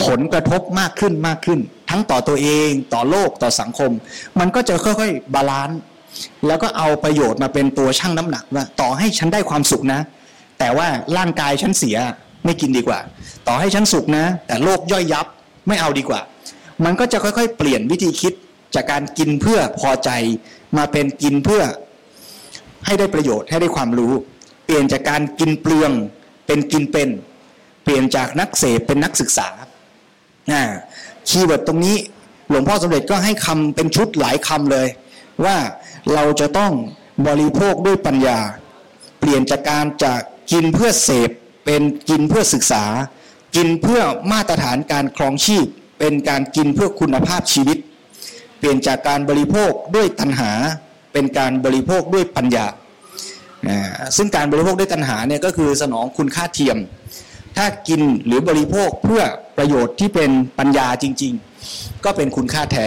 ผลกระทบมากขึ้นมากขึ้น ทั้งต่อตัวเองต่อโลกต่อสังคม มันก็จะค่อยๆ balance แล้วก็เอาประโยชน์มาเป็นตัวชั่งน้ำหนักว่าต่อให้ฉันได้ความสุขนะ แต่ว่าร่างกายฉันเสียไม่กินดีกว่า ต่อให้ฉันสุขนะ แต่โลกย่อยยับไม่เอาดีกว่า มันก็จะค่อยๆ เปลี่ยนวิธีคิด จากการกินเพื่อพอใจมาเป็นกินเพื่อให้ได้ประโยชน์ให้ได้ความรู้ เปลี่ยนจากการกินเปลืองเป็นกินเป็น เปลี่ยนจากนักเสพเป็นนักศึกษา keyword ตรงนี้หลวงพ่อสมเด็จก็ให้คำเป็นชุดหลายคำเลย ว่าเราจะต้องบริโภคด้วยปัญญา เปลี่ยนจากการจากกินเพื่อเสพเป็นกินเพื่อศึกษา กินเพื่อมาตรฐานการครองชีพ เป็นการกินเพื่อคุณภาพชีวิต เปลี่ยนจากการบริโภคด้วยตัณหาเป็นการบริโภคด้วยปัญญา ซึ่งการบริโภคด้วยตัณหาเนี่ยก็คือสนองคุณค่าเทียม ถ้ากินหรือบริโภคเพื่อประโยชน์ที่เป็นปัญญาจริง ๆ ก็เป็นคุณค่าแท้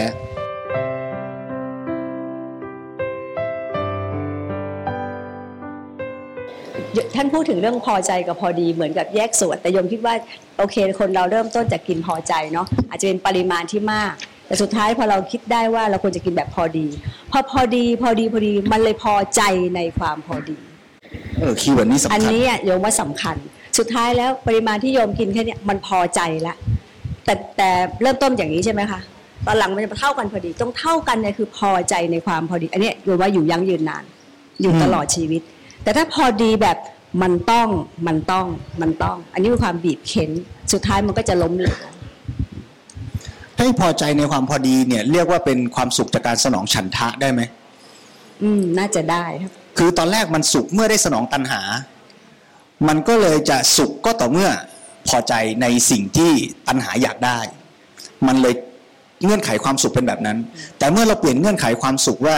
ท่านพูดถึงเรื่องพอใจกับพอดีเหมือนกับแยกส่วนแต่ยมคิดว่าโอเคคนเราเริ่มต้นจากกินพอใจเนาะอาจจะเป็นปริมาณที่มาก แต่สุดท้ายพอเราคิดได้ว่าเราควรจะกินแบบพอดีพพอพอดีพอดีพอดีมันเลยพอใจในความพอดีเออ keyword นี้สำคัญอันนี้อะโยมว่าสำคัญ สุดท้ายแล้วปริมาณที่โยมกินแค่เนี้ยมันพอใจละแต่แต่เริ่มต้นอย่างนี้ใช่ไหมคะตอนหลังมันจะเท่ากันพอดีต้องเท่ากันเนี่ยคือพอใจในความพอดี อันเนี้ยโยมว่าอยู่ยั่งยืนนาน อยู่ตลอดชีวิต แต่ถ้าพอดีแบบมันต้องมันต้องมันต้อง อันนี้คือความบีบเค้นสุดท้ายมันก็จะล้มเหลว ให้พอใจในความพอดีเนี่ย เรียกว่าเป็นความสุขจากการสนองฉันทะได้ไหมอืม น่าจะได้ครับ คือตอนแรกมันสุขเมื่อได้สนองตัณหา มันก็เลยจะสุขก็ต่อเมื่อพอใจในสิ่งที่ตัณหาอยากได้ มันเลยเงื่อนไขความสุขเป็นแบบนั้น แต่เมื่อเราเปลี่ยนเงื่อนไขความสุขว่า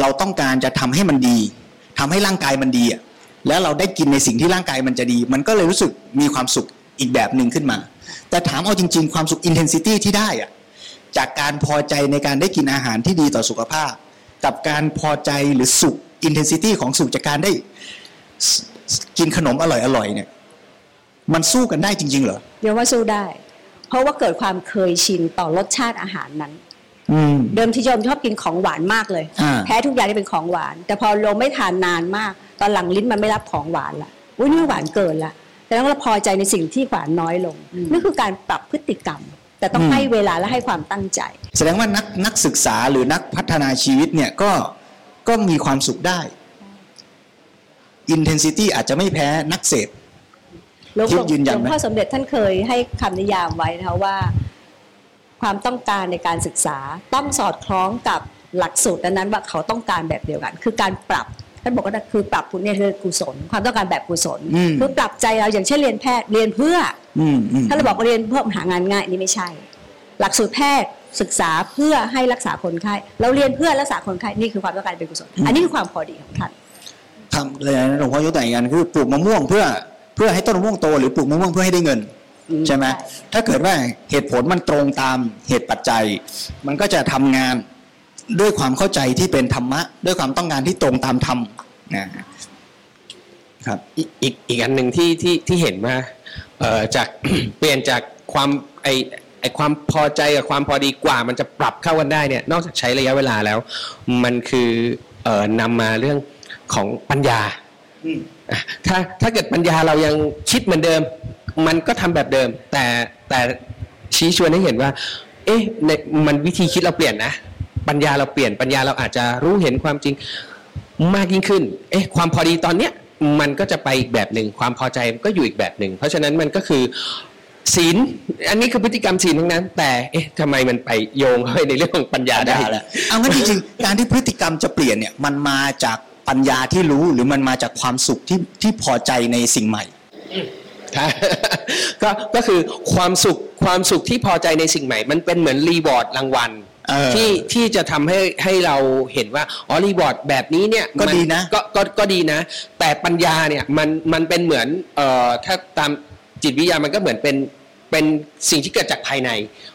เราต้องการจะทำให้มันดีทำให้ร่างกายมันดีอะแล้วเราได้กินในสิ่งที่ร่างกายมันจะดี มันก็เลยรู้สึกมีความสุขอีกแบบหนึ่งขึ้นมา แต่ถามเอาจริง ๆ ความสุข intensity ที่ได้อะ จากการพอใจในการได้กินอาหารที่ดีต่อสุขภาพ กับการพอใจหรือสุข intensity ของสุขจากการได้กินขนมอร่อยๆเนี่ยมันสู้กันได้จริง ๆ เหรอโยมว่าสู้ได้ เพราะว่าเกิดความเคยชินต่อรสชาติอาหารนั้นอืมเดิมที่โยมชอบกินของหวานมากเลยอ่าแพ้ทุกอย่างที่เป็นของหวาน แต่พอโยมไม่ทานนานมาก ตอนหลังลิ้นมันไม่รับของหวานละอุ้ยนี่หวานเกินละแต่ต้องเราพอใจในสิ่งที่หวานน้อยลงนี่คือการปรับพฤติกรรม แต่ต้องให้เวลาและให้ความตั้งใจ แสดงว่านักนักศึกษาหรือนักพัฒนาชีวิตเนี่ยก็ก็มีความสุขได้อินเทนซิตี้อาจจะไม่แพ้นักเสพหลวงคิดยืนยันไหมหลวงพ่อสมเด็จท่านเคยให้คำนิยามไว้นะคะว่า ความต้องการในการศึกษาต้องสอดคล้องกับหลักสูตรนั้นๆว่าเขาต้องการแบบเดียวกัน คือการปรับ ท่านบอกว่าคือปรับคุณเนี่ยคือกุศลความต้องการแบบกุศลอืมคือปรับใจเราอย่างเช่นเรียนแพทย์เรียนเพื่ออืมอืมถ้าเราบอกว่าเรียนเพื่อหางานง่ายนี่ไม่ใช่ หลักสูตรแพทย์ศึกษาเพื่อให้รักษาคนไข้เราเรียนเพื่อรักษาคนไข้นี่คือความต้องการเป็นกุศลอันนี้คือความพอดีของท่านทำเลยนะหลวงพ่อยกตัวอย่างคือปลูกมะม่วงเพื่อเพื่อให้ต้นมะม่วงโตหรือปลูกมะม่วงเพื่อให้ได้เงินอืมใช่ไหมใช่ถ้าเกิดว่าเหตุผลมันตรงตามเหตุปัจจัย มันก็จะทำงาน ด้วยความเข้าใจที่เป็นธรรมะ ด้วยความต้องการที่ตรงตามธรรมนะครับอีกอีกอีกอันหนึ่งที่ที่ที่เห็นว่าเอ่อจากเปลี่ยนจากความไอไอความพอใจกับความพอดีกว่ามันจะปรับเข้ากันได้เนี่ยนอกจากใช้ระยะเวลาแล้ว มันคือเอ่อนำมาเรื่องของปัญญาอืมอะถ้าถ้าเกิดปัญญาเรายังคิดเหมือนเดิม มันก็ทำแบบเดิม แต่แต่ชี้ชวนให้เห็นว่า เอ๊ะในมันวิธีคิดเราเปลี่ยนนะ ปัญญาเราเปลี่ยนปัญญาเราอาจจะรู้เห็นความจริงมากยิ่งขึ้น เอ๊ะความพอดีตอนเนี้ยมันก็จะไปอีกแบบหนึ่งความพอใจมันก็อยู่อีกแบบหนึ่งเพราะฉะนั้นมันก็คือศีลอันนี้คือพฤติกรรมศีลทั้งนั้น แต่เอ๊ะทำไมมันไปโยงเข้าไปในเรื่องของปัญญาได้ได้แล้วเอางั้นจริงๆการที่พฤติกรรมจะเปลี่ยนเนี่ยมันมาจากปัญญาที่รู้หรือมันมาจากความสุขที่ที่พอใจในสิ่งใหม่ครับก็ก็คือความสุขความสุขที่พอใจในสิ่งใหม่ มันเป็นเหมือนรีวอร์ดรางวัลเออ ที่ที่จะทำให้ให้เราเห็นว่าอ๋อรีวอร์ดแบบนี้เนี่ยก็มัดีนะก็ก็ก็ดีนะ แต่ปัญญาเนี่ยมันมันเป็นเหมือนเอ่อถ้าตามจิตวิทยามันก็เหมือนเป็นเป็นสิ่งที่เกิดจากภายใน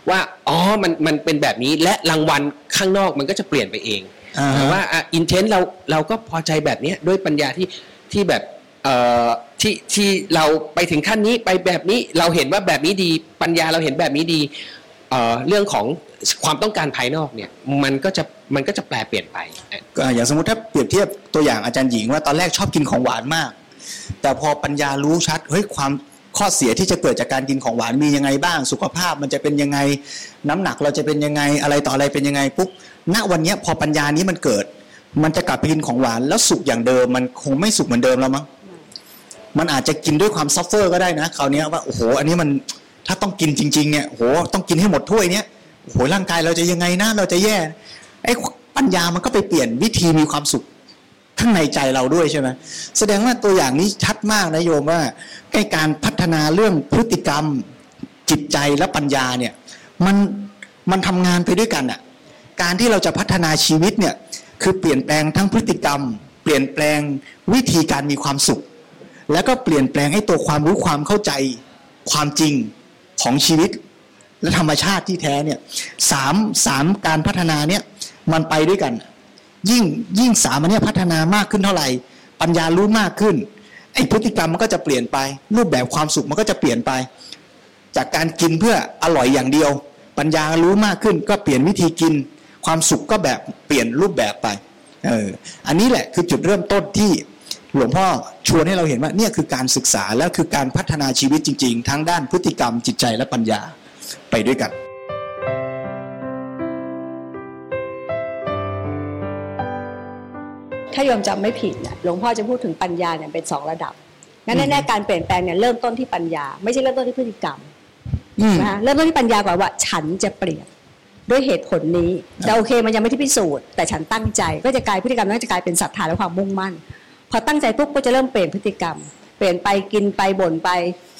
ว่าอ๋อมันมันเป็นแบบนี้และรางวัลข้างนอกมันก็จะเปลี่ยนไปเองอ่าฮะแต่ว่าอินเทนต์เราเราก็พอใจแบบเนี้ยด้วยปัญญาที่ที่แบบเอ่อที่ที่เราไปถึงขั้นนี้ไปแบบนี้เราเห็นว่าแบบนี้ดี ปัญญาเราเห็นแบบนี้ดี เรื่องของความต้องการภายนอกเนี่ยมันก็จะมันก็จะแปลเปลี่ยนไปอย่างสมมติถ้าเปรียบเทียบตัวอย่างอาจารย์หญิงว่าตอนแรกชอบกินของหวานมาก แต่พอปัญญารู้ชัดเฮ้ยความข้อเสียที่จะเกิดจากการกินของหวานมียังไงบ้าง สุขภาพมันจะเป็นยังไงน้ำหนักเราจะเป็นยังไงอะไรต่ออะไรเป็นยังไงปุ๊บณวันนี้พอปัญญานี้มันเกิด มันจะกลับไปกินของหวานแล้วสุขอย่างเดิม มันคงไม่สุขเหมือนเดิมแล้วมั้งมันอาจจะกินด้วยความซัฟเฟอร์ก็ได้นะคราวนี้ว่าโอ้โหอันนี้มัน ถ้าต้องกินจริงๆเนี่ยโหต้องกินให้หมดถ้วยเนี้ยโหร่างกายเราจะยังไงนะเราจะแย่ไอ้ปัญญามันก็ไปเปลี่ยนวิธีมีความสุขข้างในใจเราด้วยใช่ไหมแสดงว่าตัวอย่างนี้ชัดมากนะโยมว่าใกล้การพัฒนาเรื่องพฤติกรรมจิตใจและปัญญาเนี่ยมันมันทำงานไปด้วยกันอะการที่เราจะพัฒนาชีวิตเนี่ยคือเปลี่ยนแปลงทั้งพฤติกรรม เปลี่ยนแปลงวิธีการมีความสุข แล้วก็เปลี่ยนแปลงให้ตัวความรู้ความเข้าใจความจริง ของชีวิต และธรรมชาติที่แท้เนี่ยสามสามการพัฒนาเนี่ยมันไปด้วยกัน ยิ่งยิ่งสามอันเนี้ยพัฒนามากขึ้นเท่าไหร่ ปัญญารู้มากขึ้นไอ้พฤติกรรมมันก็จะเปลี่ยนไป รูปแบบความสุขมันก็จะเปลี่ยนไป จากการกินเพื่ออร่อยอย่างเดียว ปัญญารู้มากขึ้นก็เปลี่ยนวิธีกิน ความสุขก็แบบเปลี่ยนรูปแบบไปเอออันนี้แหละคือจุดเริ่มต้นที่ หลวงพ่อชวนให้เราเห็นว่าเนี่ยคือการศึกษาและคือการพัฒนาชีวิตจริง ๆ ทั้งด้านพฤติกรรมจิตใจและปัญญาไปด้วยกันถ้าโยมจำไม่ผิดเนี่ยหลวงพ่อจะพูดถึงปัญญาเนี่ยเป็นสองระดับงั้นแน่ๆการเปลี่ยนแปลงเนี่ยเริ่มต้นที่ปัญญา ไม่ใช่เริ่มต้นที่พฤติกรรมอืมนะคะเริ่มต้นที่ปัญญาก่อนว่า ฉันจะเปลี่ยนด้วยเหตุผลนี้แต่โอเคมันยังไม่ที่พิสูจน์แต่ฉันตั้งใจ ก็จะกลายพฤติกรรมนั้นจะกลายเป็นศรัทธาและความมุ่งมั่น พอตั้งใจปุ๊บก็จะเริ่มเปลี่ยนพฤติกรรม เปลี่ยนไปกินไปบ่นไป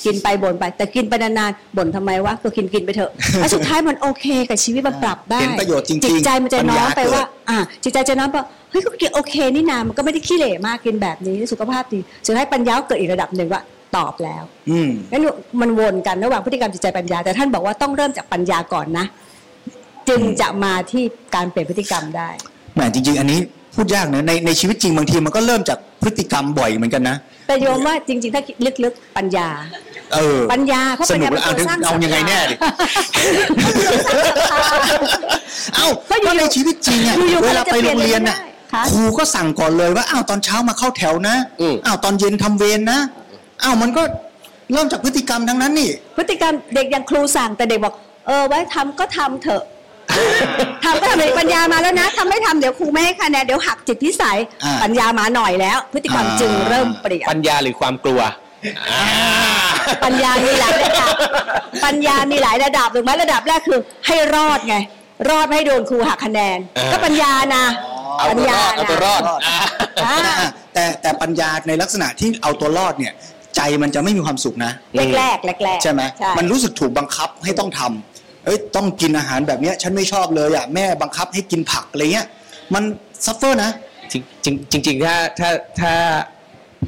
กินไปบ่นไป แต่กินไปนานๆบ่นทำไมวะก็กินกินไปเถอะแล้วสุดท้ายมันโอเคกับชีวิตมันปรับได้เห็นประโยชน์จริงๆจิตใจมันจะน้อมไปปัญญาเกิดว่าอ่าจิตใจจะน้อมไปว่าเฮ้ยก็กินโอเคนี่นามันก็ไม่ได้ขี้เหร่มากกินแบบนี้สุขภาพดีสุดท้ายปัญญาก็เกิดอีกระดับหนึ่งว่าตอบแล้วอืมงั้นมันวนกันระหว่างพฤติกรรมจิตใจปัญญา แต่ท่านบอกว่าต้องเริ่มจากปัญญาก่อนนะ จึงจะมาที่การเปลี่ยนพฤติกรรมได้แหมจริง ๆ อันนี้ พูดยากนะในในชีวิตจริงบางทีมันก็เริ่มจากพฤติกรรมบ่อยเหมือนกันนะแต่โยมว่าจริง ๆ ถ้าลึกๆปัญญา เออ ปัญญาเพราะสปัญนุญากเป็แล้วนเอาตัวสร้างเอายังไงแน่ดิเอ้าก็อยู่ก็ในชีวิตจริงอะอยู่ๆเวลาไปโรงเรียนก็น่ะจะเปลี่ยนไม่ได้ค่ะครูก็สั่งก่อนเลยว่าอ้าวตอนเช้ามาเข้าแถวนะอืมอ้าวตอนเย็นทำเวรนะอ้าวมันก็เริ่มจากพฤติกรรมทั้งนั้นนี่ พฤติกรรมเด็กอย่างครูสั่งแต่เด็กบอก เออไว้ทำก็ทำเถอะ ทำก็ทำเด็กปัญญามาแล้วนะทำไม่ทำเดี๋ยวครูไม่ให้คะแนนเดี๋ยวหักจิตพิสัยอ่าปัญญามาหน่อยแล้ว พฤติกรรมอ่าจึงเริ่มเปลี่ยนปัญญาหรือความกลัวอ่าปัญญามีหลายระดับ ปัญญามีหลายระดับถูกไหมระดับแรกคือ ให้รอดไง รอดไม่ให้โดนครูหักคะแนน ก็ปัญญานะเอาตัวรญาเอาตัวรอดรอดอ่าอ่าแต่แต่ปัญญาในลักษณะที่เอาตัวรอดเนี่ย ใจมันจะไม่มีความสุขนะแรกแรกแรกแรกใช่ไหมใช่มันรู้สึกถูกบังคับให้ต้องทำ เอ้ยต้องกินอาหารแบบเนี้ย ฉันไม่ชอบเลยอะแม่บังคับให้กินผักอะไรเงี้ย มัน suffer นะจริงจริงจริงๆถ้าถ้าถ้า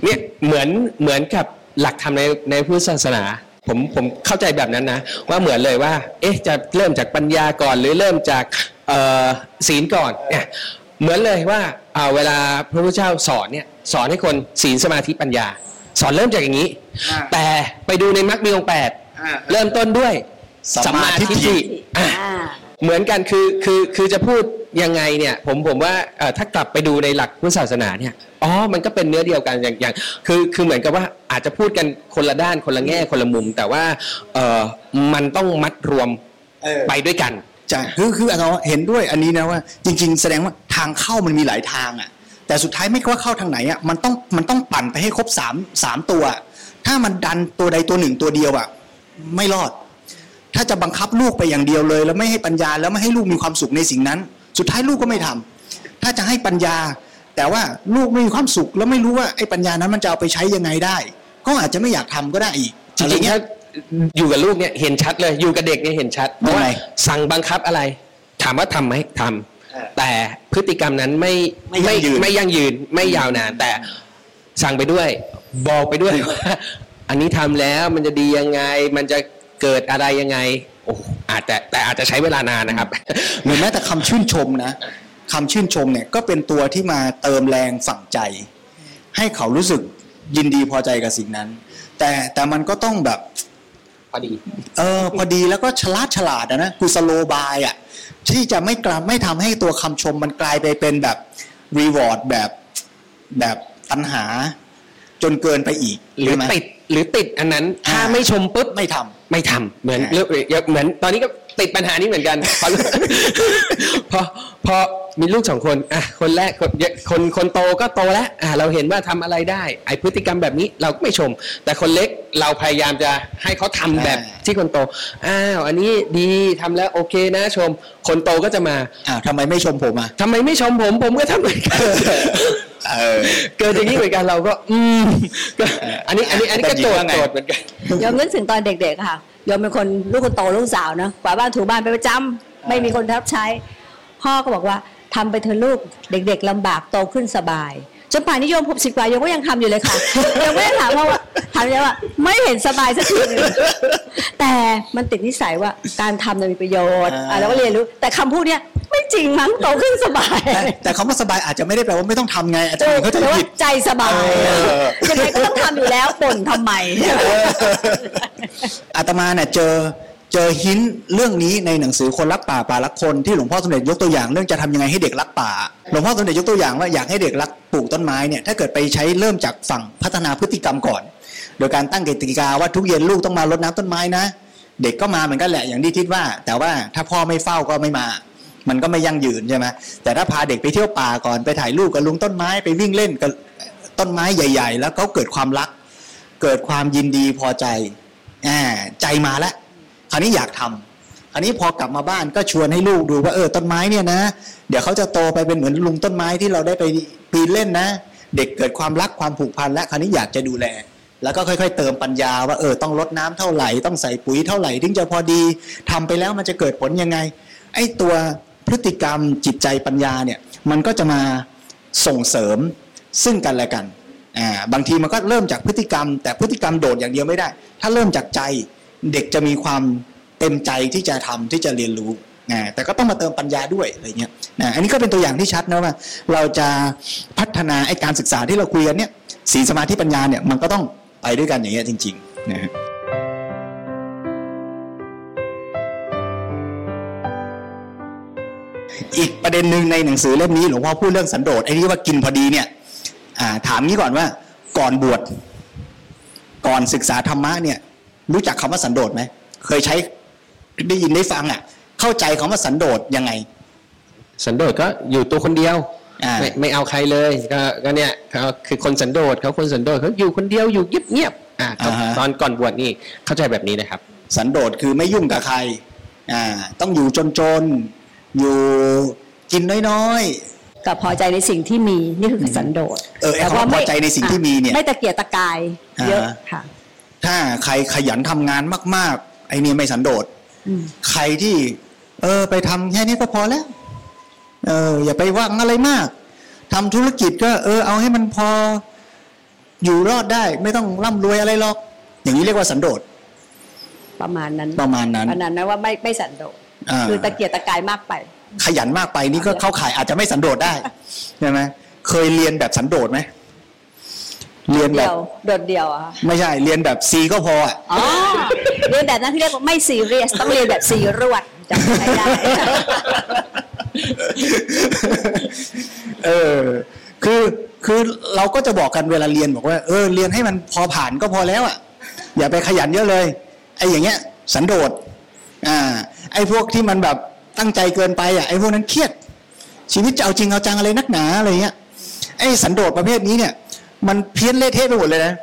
เนี่ยเหมือนเหมือนกับหลักธรรมในในพุทธศาสนาผมผมเข้าใจแบบนั้นนะ ว่าเหมือนเลยว่า เอ๊ะจะเริ่มจากปัญญาก่อนหรือเริ่มจากเอ่อศีลก่อนเนี่ยเหมือนเลยว่าอ่าเวลาพระพุทธเจ้าสอนเนี่ยสอนให้คนศีลสมาธิปัญญา สอนเริ่มจากอย่างนี้อ่าแต่ไปดูในมรรคมีองค์แปดอ่าเริ่มต้นด้วย สัมมาทิฏฐิอะอ่าเหมือนกันคือคือคือจะพูดยังไงเนี่ยผมผมว่าเอ่อถ้ากลับไปดูในหลักพุทธศาสนาเนี่ยอ๋อมันก็เป็นเนื้อเดียวกันอย่างอย่างคือคือเหมือนกับว่าอาจจะพูดกันคนละด้านคนละแง่คนละมุม แต่ว่าเออมันต้องมัดรวมเออไปด้วยกันใช่คือคืออาจารย์ว่าเห็นด้วยอันนี้นะว่า จริง ๆ แสดงว่าทางเข้ามันมีหลายทางอะแต่สุดท้ายไม่ว่าเข้าทางไหนอะมันต้องมันต้องปั่นไปให้ครบสามสามตัว ถ้ามันดันตัวใดตัวหนึ่งตัวเดียวอะไม่รอด ถ้าจะบังคับลูกไปอย่างเดียวเลย แล้วไม่ให้ปัญญาแล้วไม่ให้ลูกมีความสุขในสิ่งนั้น สุดท้ายลูกก็ไม่ทำถ้าจะให้ปัญญา แต่ว่าลูกไม่มีความสุข แล้วไม่รู้ว่าไอ้ปัญญานั้นมันจะเอาไปใช้ยังไงได้ ก็อาจจะไม่อยากทำก็ได้อีกจริงๆอะไเยถ้าอยู่กับลูกเนี่ยเห็นชัดเลยอยู่กับเด็กเนี่ยเห็นชัดเพราะว่ายังไงสั่งบังคับอะไร ถามว่าทำไหมทำแต่พฤติกรรมนั้นไม่ไม่ยั่งยืนไม่ยั่งยืนไม่ยาวนาน แต่สั่งไปด้วยบอกไปด้วยว่าอันนี้ทำแล้วมันจะดียังไงมันจะ เกิดอะไรยังไงโอ้อาจจะแต่อาจจะใช้เวลานานนะครับหรือแม้แต่คำชื่นชมนะคำชื่นชมเนี่ยก็เป็นตัวที่มาเติมแรงฝังใจ ให้เขารู้สึกยินดีพอใจกับสิ่งนั้น แต่แต่มันก็ต้องแบบพอดีเออพอดีแล้วก็ฉลาดฉลาดอะนะคือสโลบายอะที่จะไม่กลาไม่ทำให้ตัวคำชมมันกลายไปเป็นแบบรีวอร์ดแบบแบบตัณหา จนเกินไปอีกหรือใช่ไมติดหรือติดอันนั้นถ้าอ่าไม่ชมปุ๊บไม่ทำไม่ทำเหมือนอ่าเรื่องเหมือนตอนนี้ก็ติดปัญหานี้เหมือนกันพอพอพอมีลูกสองคนอะคนแรกคนคนคนโตก็โตแล้วอะเราเห็นว่าทำอะไรได้ ไอพฤติกรรมแบบนี้เราก็ไม่ชม แต่คนเล็กเราพยายามจะให้เขาทำแบบอ่าที่คนโตอ้าวอันนี้ดีทำแล้วโอเคนะชม คนโตก็จะมาอ่าทำไมไม่ชมผมอะทำไมไม่ชมผมผมก็ทำเหมือนกันเออเกิดอย่างนี้เหมือนกันเราก็ อืมก็อันนี้อันนี้อันนี้ก็โจทย์แต่หญิงว่าไงโจทย์เหมือนกันยอมนึกถึงตอนเด็กๆค่ะ ยอมเป็นคนลูกคนโตลูกสาวนะกวาดบ้านถูบ้านไปประจำไม่มีคนรับใช้ พ่อก็บอกว่าทำไปเถอะลูกเด็ก ๆลำบากโตขึ้นสบาย จนป่านนี้โยมหกสิบกว่าโยมก็ยังทำอยู่เลยค่ะ ยังไม่ได้ถามพ่อว่าถามยังว่า ไม่เห็นสบายสักทีหนึงแต่มันติดนิสัยว่าการทำน่ะมีประโยชน์อ่าอะเราก็เรียนรู้ แต่คำพูดเนี้ยไม่จริงมั้งโตขึ้นสบายแต่แต่คำว่าสบายอาจจะไม่ได้แปลว่าไม่ต้องทำไง อาจจะถูกเขาใจแต่ว่าผิดใจสบายเออยังไงก็ต้องทำอยู่แล้วบ่นทำไมอาตมาเนี่ยเจอ เจอหินเรื่องนี้ในหนังสือคนรักป่าป่ารักคนที่หลวงพ่อสมเด็จยกตัวอย่างเรื่องจะทำยังไงให้เด็กรักป่าหลวงพ่อสมเด็จยกตัวอย่างว่าอยากให้เด็กรักปลูกต้นไม้เนี่ยถ้าเกิดไปใช้เริ่มจากฝั่งพัฒนาพฤติกรรมก่อน โดยการตั้งกติกาว่าทุกเย็นลูกต้องมารดน้ำต้นไม้นะ เด็กก็มาเหมือนกันแหละอย่างที่คิดว่า แต่ว่าถ้าพ่อไม่เฝ้าก็ไม่มา มันก็ไม่ยั่งยืนใช่ไหมแต่ถ้าพาเด็กไปเที่ยวป่าก่อนไปถ่ายรูปกับลุงต้นไม้ไปวิ่งเล่นกับต้นไม้ใหญ่ ๆ แล้วเขาเกิดความรัก เกิดความยินดีพอใจอ่าใจมาแล้ว ราวนี้อยากทำคราวนี้พอกลับมาบ้านก็ชวนให้ลูกดูว่าเออต้นไม้เนี่ยนะ เดี๋ยวเขาจะโตไปเป็นเหมือนลุงต้นไม้ที่เราได้ไปปีนเล่นนะ เด็กเกิดความรักความผูกพันและคราวนี้อยากจะดูแล แล้วก็ค่อย ๆ เติมปัญญาว่าเออต้องลดน้ำเท่าไหร่ต้องใส่ปุ๋ยเท่าไหร่ถึงจะพอดีทำไปแล้วมันจะเกิดผลยังไง ไอ้ตัวพฤติกรรมจิตใจปัญญาเนี่ยมันก็จะมาส่งเสริมซึ่งกันและกันอ่าบางทีมันก็เริ่มจากพฤติกรรม แต่พฤติกรรมโดดอย่างเดียวไม่ได้ ถ้าเริ่มจากใจ เด็กจะมีความเต็มใจที่จะทำที่จะเรียนรู้อ่าแต่ก็ต้องมาเติมปัญญาด้วยอะไรเงี้ยนะอันนี้ก็เป็นตัวอย่างที่ชัดนะว่า เราจะพัฒนาไอ้การศึกษาที่เราคุยกันเนี่ยสีสมาธิปัญญาเนี่ยมันก็ต้องไปด้วยกันอย่างเงี้ยจริงๆนะฮะอีกประเด็นหนึ่งในหนังสือเล่มนี้หลวงพ่อพูดเรื่องสันโดษไอ้ที่ว่ากินพอดีเนี่ยถามนี้ก่อนว่าก่อนบวชก่อนศึกษาธรรมะเนี่ย รู้จักคำว่าสันโดษไหมเคยใช้ได้ยินได้ฟังอะ เข้าใจคำว่าสันโดษยังไง สันโดษก็อยู่ตัวคนเดียวอ่าไม่ไม่เอาใครเลยก็ก็เนี่ยเขาคือคนสันโดษเขาคนสันโดษเขาอยู่คนเดียวอยู่เงียบเงียบๆอ่าก็อ่าฮะตอนก่อนบวชนี่เข้าใจแบบนี้นะครับ สันโดษคือไม่ยุ่งกับใครอ่าต้องอยู่จนๆอยู่กินน้อยกับพอใจในสิ่งที่มีนี่คือสันโดษเออไอ้คำว่าพอใจในสิ่งที่มีเนี่ยไม่ตะเกียกตะกายเยอะอ่าค่ะๆ ถ้าใครขยันทำงานมาก ๆ ไอ้นี่ไม่สันโดษอืมใครที่ เออ ไปทำแค่นี้ก็พอแล้ว เออ อย่าไปหวังอะไรมากทำธุรกิจก็ เออ เอาให้มันพอ อยู่รอดได้ ไม่ต้องร่ำรวยอะไรหรอก อย่างนี้เรียกว่าสันโดษประมาณนั้น ประมาณนั้นอันนั้นนะว่าไม่ไม่สันโดษอ่าคือตะเกียกตะกายมากไป ขยันมากไปนี่ก็เข้าข่ายอาจจะไม่สันโดษได้ใช่ไหมเคยเรียนแบบสันโดษไหม เรียนแบเดีบยวโดดเดียวอะค่ะไม่ใช่เรียนแบบซีก็พออะอ๋อเรียนแบบนั้นที่เรียกว่าไม่ซีเรียสต้องเรียนแบบซีรวดจำใช้ได้เออคือคือเราก็จะบอกกันเวลาเรียนบอกว่าเออเรียนให้มันพอผ่านก็พอแล้วอะอย่าไปขยันเยอะเลยไอ้อย่างเงี้ย สันโดษอ่าไอ้พวกที่มันแบบตั้งใจเกินไปอะไอ้พวกนั้นเครียด ชีวิตจะเอาจริงเอาจังอะไรนักหนาอะไรเงี้ยไอ้สันโดษประเภทนี้เนี่ย มันเพี้ยนเละเทะไปหมดเลยนะ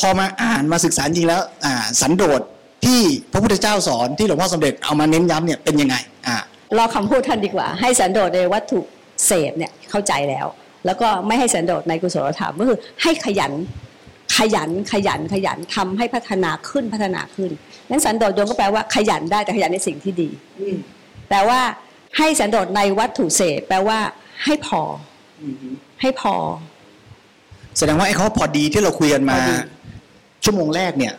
พอมาอ่านมาศึกษาจริงแล้ว อ่า สันโดษที่พระพุทธเจ้าสอนที่หลวงพ่อสมเด็จเอามาเน้นย้ำเนี่ยเป็นยังไง อ่าเราคำพูดท่านดีกว่า ให้สันโดษในวัตถุเสพเนี่ยเข้าใจแล้ว แล้วก็ไม่ให้สันโดษในกุศลธรรมก็คือให้ขยันขยันขยันขยันทำให้พัฒนาขึ้นพัฒนาขึ้นนั้นสันโดษโยมก็แปลว่าขยันได้แต่ขยันในสิ่งที่ดีแต่ว่าให้สันโดษในวัตถุเสพแปลว่าให้พออให้พอ แสดงว่าไอ้เขาพอดีที่เราคุยกันมาพอดีชั่วโมงแรกเนี่ย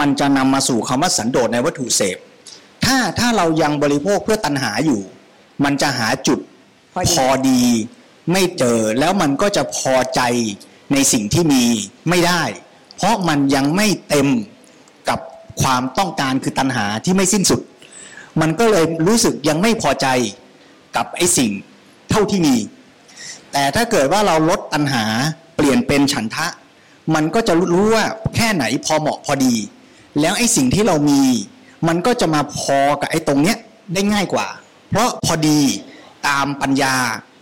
มันจะนำมาสู่คำว่าสันโดษในวัตถุเสพ ถ้าถ้าเรายังบริโภคเพื่อตัณหาอยู่ มันจะหาจุดพอดีพอดี ไม่เจอแล้วมันก็จะพอใจในสิ่งที่มีไม่ได้ เพราะมันยังไม่เต็มกับความต้องการคือตัณหาที่ไม่สิ้นสุด มันก็เลยรู้สึกยังไม่พอใจกับไอ้สิ่งเท่าที่มี แต่ถ้าเกิดว่าเราลดตัณหา เปลี่ยนเป็นฉันทะ มันก็จะรู้ว่าแค่ไหนพอเหมาะพอดี แล้วไอ้สิ่งที่เรามี มันก็จะมาพอกับไอ้ตรงเนี้ยได้ง่ายกว่า เพราะพอดีตามปัญญา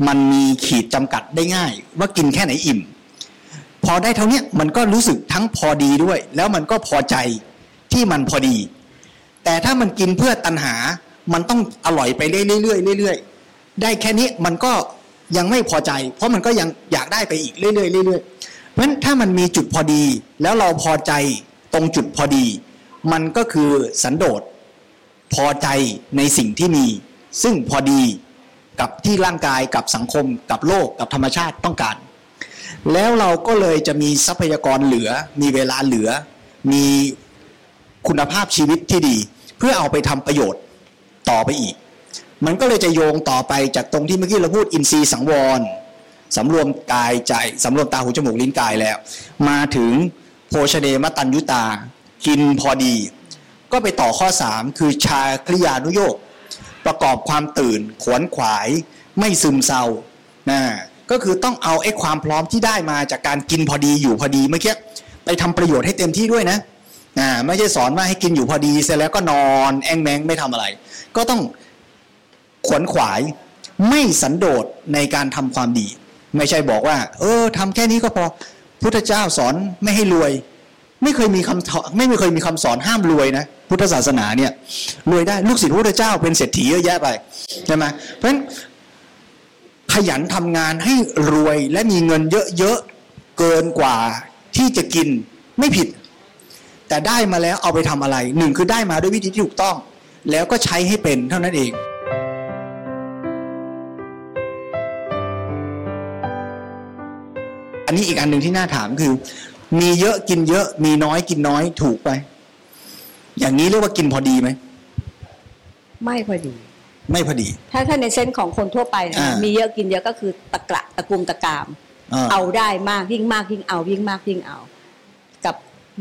มันมีขีดจำกัดได้ง่าย ว่ากินแค่ไหนอิ่ม พอได้เท่านี้มันก็รู้สึกทั้งพอดีด้วย แล้วมันก็พอใจที่มันพอดี แต่ถ้ามันกินเพื่อตัณหา มันต้องอร่อยไปเรื่อยๆเรื่อยๆได้แค่นี้มันก็ ยังไม่พอใจ เพราะมันก็ยังอยากได้ไปอีกเรื่อยๆเรื่อยๆเพราะฉะนั้นถ้ามันมีจุดพอดี แล้วเราพอใจตรงจุดพอดี มันก็คือสันโดษพอใจในสิ่งที่มี ซึ่งพอดีกับที่ร่างกายกับสังคมกับโลกกับธรรมชาติต้องการ แล้วเราก็เลยจะมีทรัพยากรเหลือ มีเวลาเหลือ มีคุณภาพชีวิตที่ดี เพื่อเอาไปทำประโยชน์ต่อไปอีก มันก็เลยจะโยงต่อไปจากตรงที่เมื่อกี้เราพูดอินทรีย์สังวรสำรวมกายใจสำรวมตาหูจมูกลิ้นกายแล้ว มาถึงโภชเนมตัญยุตา กินพอดี ก็ไปต่อข้อสามคือชาคริยานุโยกประกอบความตื่น ขวนขวาย ไม่ซึมเศร้านะก็คือต้องเอาไอ้ความพร้อมที่ได้มาจากการกินพอดีอยู่พอดีเมื่อกี้ไปทำประโยชน์ให้เต็มที่ด้วยนะอ่าไม่ใช่สอนว่าให้กินอยู่พอดีเสร็จแล้วก็นอนแองแมงไม่ทำอะไร ก็ต้อง ขวนขวาย ไม่สันโดษในการทำความดี ไม่ใช่บอกว่า เออทำแค่นี้ก็พอพุทธเจ้าสอนไม่ให้รวย ไม่เคยมีคำไม่เคยมีคำสอนห้ามรวยนะพุทธศาสนาเนี่ยรวยได้ลูกศิษย์พระพุทธเจ้าเป็นเศรษฐีเยอะแยะไปใช่ไหมเพราะฉะนั้นขยันทำงานให้รวยและมีเงินเยอะๆเกินกว่าที่จะกินไม่ผิด แต่ได้มาแล้วเอาไปทำอะไรหนึ่งคือได้มาด้วยวิธีที่ถูกต้อง แล้วก็ใช้ให้เป็นเท่านั้นเอง นนี้อีกอันหนึ่งที่น่าถามคือ มีเยอะกินเยอะ มีน้อยกินน้อยถูกไป อย่างนี้เรียกว่ากินพอดีไหมไม่พอดี ไม่พอดี ถ้าถ้าในเส้นของคนทั่วไปนะอ่ามีมีเยอะกินเยอะก็คือตะกระตะกุมตะกามอ่าเอาได้มากยิ่งมากยิ่งเอายิ่งมากยิ่งเอา กับ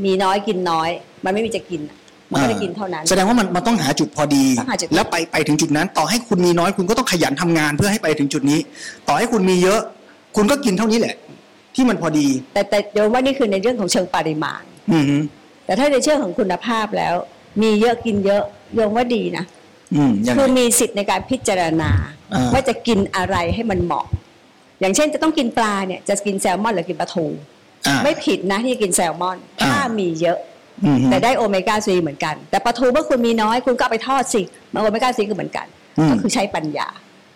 มีน้อยกินน้อย มันไม่มีจะกินอะมันก็ได้กินเท่านั้น แสดงว่ามันมันต้องหาจุดพอดีต้องหาจุดแล้วไปไปถึงจุดนั้น ต่อให้คุณมีน้อยคุณก็ต้องขยันทำงานเพื่อให้ไปถึงจุดนี้ ต่อให้คุณมีเยอะ คุณก็กินเท่านี้แหละ ที่มันพอดี แต่แต่โยมว่านี่คือในเรื่องของเชิงปริมาณอืมฮึแต่ถ้าในเชิงของคุณภาพแล้ว มีเยอะกินเยอะโยมว่าดีนะอืมยังไงคือมีสิทธิ์ในการพิจารณาอ่าว่าจะกินอะไรให้มันเหมาะ อย่างเช่นจะต้องกินปลาเนี่ยจะกินแซลมอนหรือกินปลาทูอ่าไม่ผิดนะที่จะกินแซลมอนอ่าถ้ามีเยอะอืมฮึแต่ได้โอเมก้าซีเหมือนกัน แต่ปลาทูเมื่อคุณมีน้อยคุณก็เอาไปทอดสิมันโอเมก้าซีก็เหมือนกันอืมก็คือใช้ปัญญา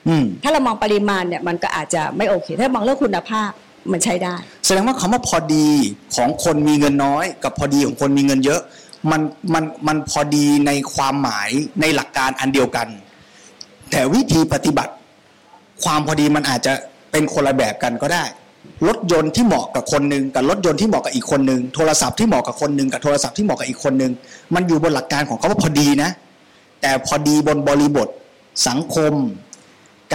อืมถ้าเรามองปริมาณเนี่ยมันก็อาจจะไม่โอเค ถ้ามองเรื่องคุณภาพ มันใช้ได้ แสดงว่าคำว่าพอดีของคนมีเงินน้อย กับพอดีของคนมีเงินเยอะ มันมันมันพอดีในความหมายในหลักการอันเดียวกัน แต่วิธีปฏิบัติ ความพอดีมันอาจจะเป็นคนละแบบกันก็ได้รถยนต์ที่เหมาะกับคนหนึ่งกับรถยนต์ที่เหมาะกับอีกคนหนึ่งโทรศัพท์ที่เหมาะกับคนหนึ่งกับโทรศัพท์ที่เหมาะกับอีกคนหนึ่งมันอยู่บนหลักการของเขาว่าพอดีนะ แต่พอดีบนบริบทสังคม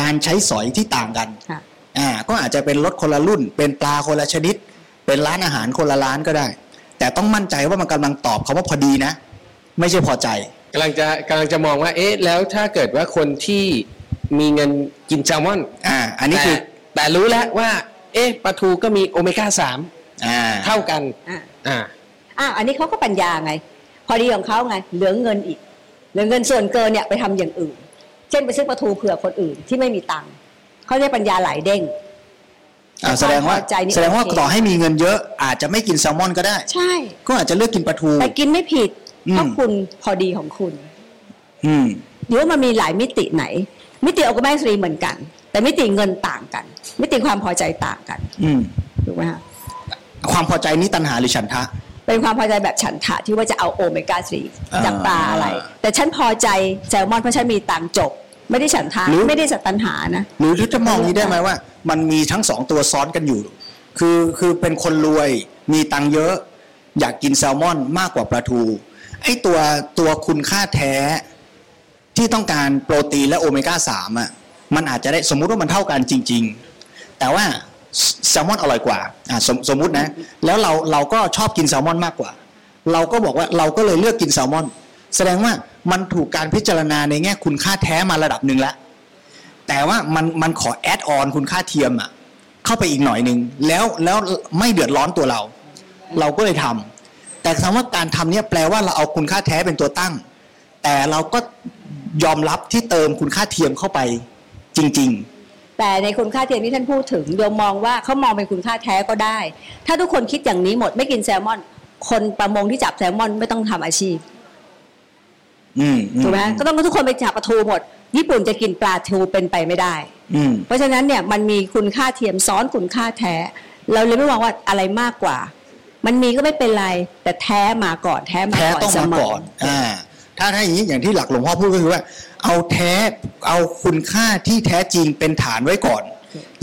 การใช้สอยที่ต่างกันค่ะ อ่าก็อาจจะเป็นรถคนละรุ่น เป็นปลาคนละชนิด เป็นร้านอาหารคนละร้านก็ได้ แต่ต้องมั่นใจว่ามันกำลังตอบคาว่าพอดีนะ ไม่ใช่พอใจกำลังจะกำลังจะมองว่าเอ๊ะแล้วถ้าเกิดว่าคนที่มีเงินกินแซลมอนอ่าอันนี้คือแต่แต่รู้แล้วว่า เอ๊ะปลาทูก็มีโอเมก้าสามอ่าเท่ากันอ่าอ่าอ้าวอันนี้เขาก็ปัญญาไง พอดีของเขาไงเหลือเงินอีกเหลือเงินส่วนเกินเนี่ยไปทำอย่างอื่น เช่นไปซื้อปลาทูเผื่อคนอื่นที่ไม่มีตังค์ เขาเรียกปัญญาไหลเด้งอ่าแสดงว่าพอใจนี่แสดงว่าโอเคต่อให้มีเงินเยอะ อาจจะไม่กินแซลมอนก็ได้ ใช่ ก็อาจจะเลือกกินปลาทูแต่กินไม่ผิดอืมเพราะคุณพอดีของคุณ อืมหรือว่ามันมีหลายมิติไหน มิติโอแมสรีเหมือนกัน แต่มิติเงินต่างกัน มิติความพอใจต่างกัน อืมถูกไหมคะความพอใจนี้ตัณหาหรือฉันทะ เป็นความพอใจแบบฉันทะที่ว่าจะเอาโอเมก้า3อ่าจากปลาอะไร แต่ฉันพอใจแซลมอนเพราะฉันมีตังค์จบ ไม่ได้ฉันทะหรือ ไม่ได้สัตตัญหานะหรือที่จะมองนี้ได้ไหมว่า มันมีทั้งสองตัวซ้อนกันอยู่ คือคือเป็นคนรวยมีตังค์เยอะ อยากกินแซลมอนมากกว่าปลาทู ไอ้ตัวตัวคุณค่าแท้ที่ต้องการโปรตีนและโอเมก้าสามอะมันอาจจะได้สมมุติว่ามันเท่ากันจริง ๆ แต่ว่าแซลมอนอร่อยกว่าอะสมสมมุตินะ แล้วเราเราก็ชอบกินแซลมอนมากกว่า เราก็บอกว่าเราก็เลยเลือกกินแซลมอน แสดงว่ามันถูกการพิจารณาในแง่คุณค่าแท้มาระดับหนึ่งแล้วแต่ว่ามันมันขอแอดออนคุณค่าเทียมอะเข้าไปอีกหน่อยหนึ่งแล้วแล้วไม่เดือดร้อนตัวเรา เราก็เลยทำแต่คำว่าการทำเนี่ยแปลว่าเราเอาคุณค่าแท้เป็นตัวตั้ง แต่เราก็ยอมรับที่เติมคุณค่าเทียมเข้าไปจริงแต่ในคุณค่าเทียมที่ท่านพูดถึงโยมมองว่าเขามองเป็นคุณค่าแท้ก็ได้ ถ้าทุกคนคิดอย่างนี้หมดไม่กินแซลมอน คนประมงที่จับแซลมอนไม่ต้องทำอาชีพ ถูกไหมก็ต้องทุกคนไปจับปลาทูหมด ญี่ปุ่นจะกินปลาทูเป็นไปไม่ได้อืมเพราะฉะนั้นเนี่ยมันมีคุณค่าเทียมซ้อนคุณค่าแท้ เราเลยไม่มองว่าอะไรมากกว่า มันมีก็ไม่เป็นไร แต่แท้มาก่อนแท้มาแท้ก่อนต้องเสมามอก่อนอ่าถ้าถ้าอย่างนี้อย่างที่หลักหลวงพ่อพูดก็คือว่า เอาแท้เอาคุณค่าที่แท้จริงเป็นฐานไว้ก่อน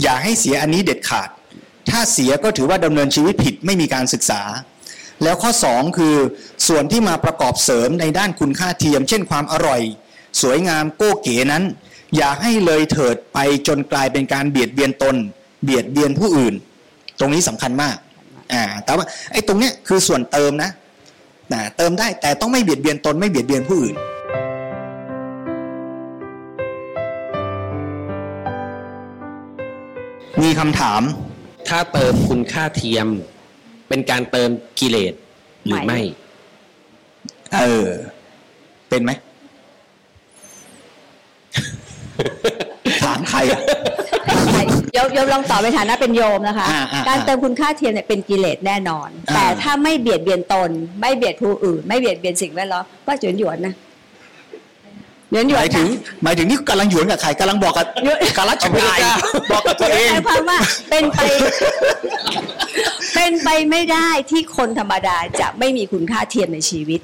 อย่าให้เสียอันนี้เด็ดขาด ถ้าเสียก็ถือว่าดำเนินชีวิตผิดไม่มีการศึกษา แล้วข้อสองคือส่วนที่มาประกอบเสริมในด้านคุณค่าเทียม เช่นความอร่อย สวยงามโก้เก๋นั้น อย่าให้เลยเถิดไปจนกลายเป็นการเบียดเบียนตน เบียดเบียนผู้อื่น ตรงนี้สำคัญมากอ่าแต่ว่าไอ้ตรงเนี้ยคือส่วนเติมนะนะเติมได้แต่ต้องไม่เบียดเบียนตนไม่เบียดเบียนผู้อื่นมีคำถาม ถ้าเติมคุณค่าเทียม เป็นการเติมกิเลสหรือไม่ เออ เป็นไหมถามใครอะโยมโยมลองตอบในฐานะเป็นโยมนะคะอ่าอ่าการเติมคุณค่าเทียมเนี่ยเป็นกิเลสแน่นอนอ่าแต่ถ้าไม่เบียดเบียนตน ไม่เบียดผู้อื่น ไม่เบียดเบียนสิ่งแวดล้อมก็หยวนหยวนๆนะ หยวนหยหวนมายถึงหมายถึงนี่กำลังหยวนกับใครกำลังบอกกับกับรัชกายบอกกับตัวเองหมายความว่าเป็นไป เป็นไปไม่ได้ที่คนธรรมดาจะไม่มีคุณค่าเทียมในชีวิต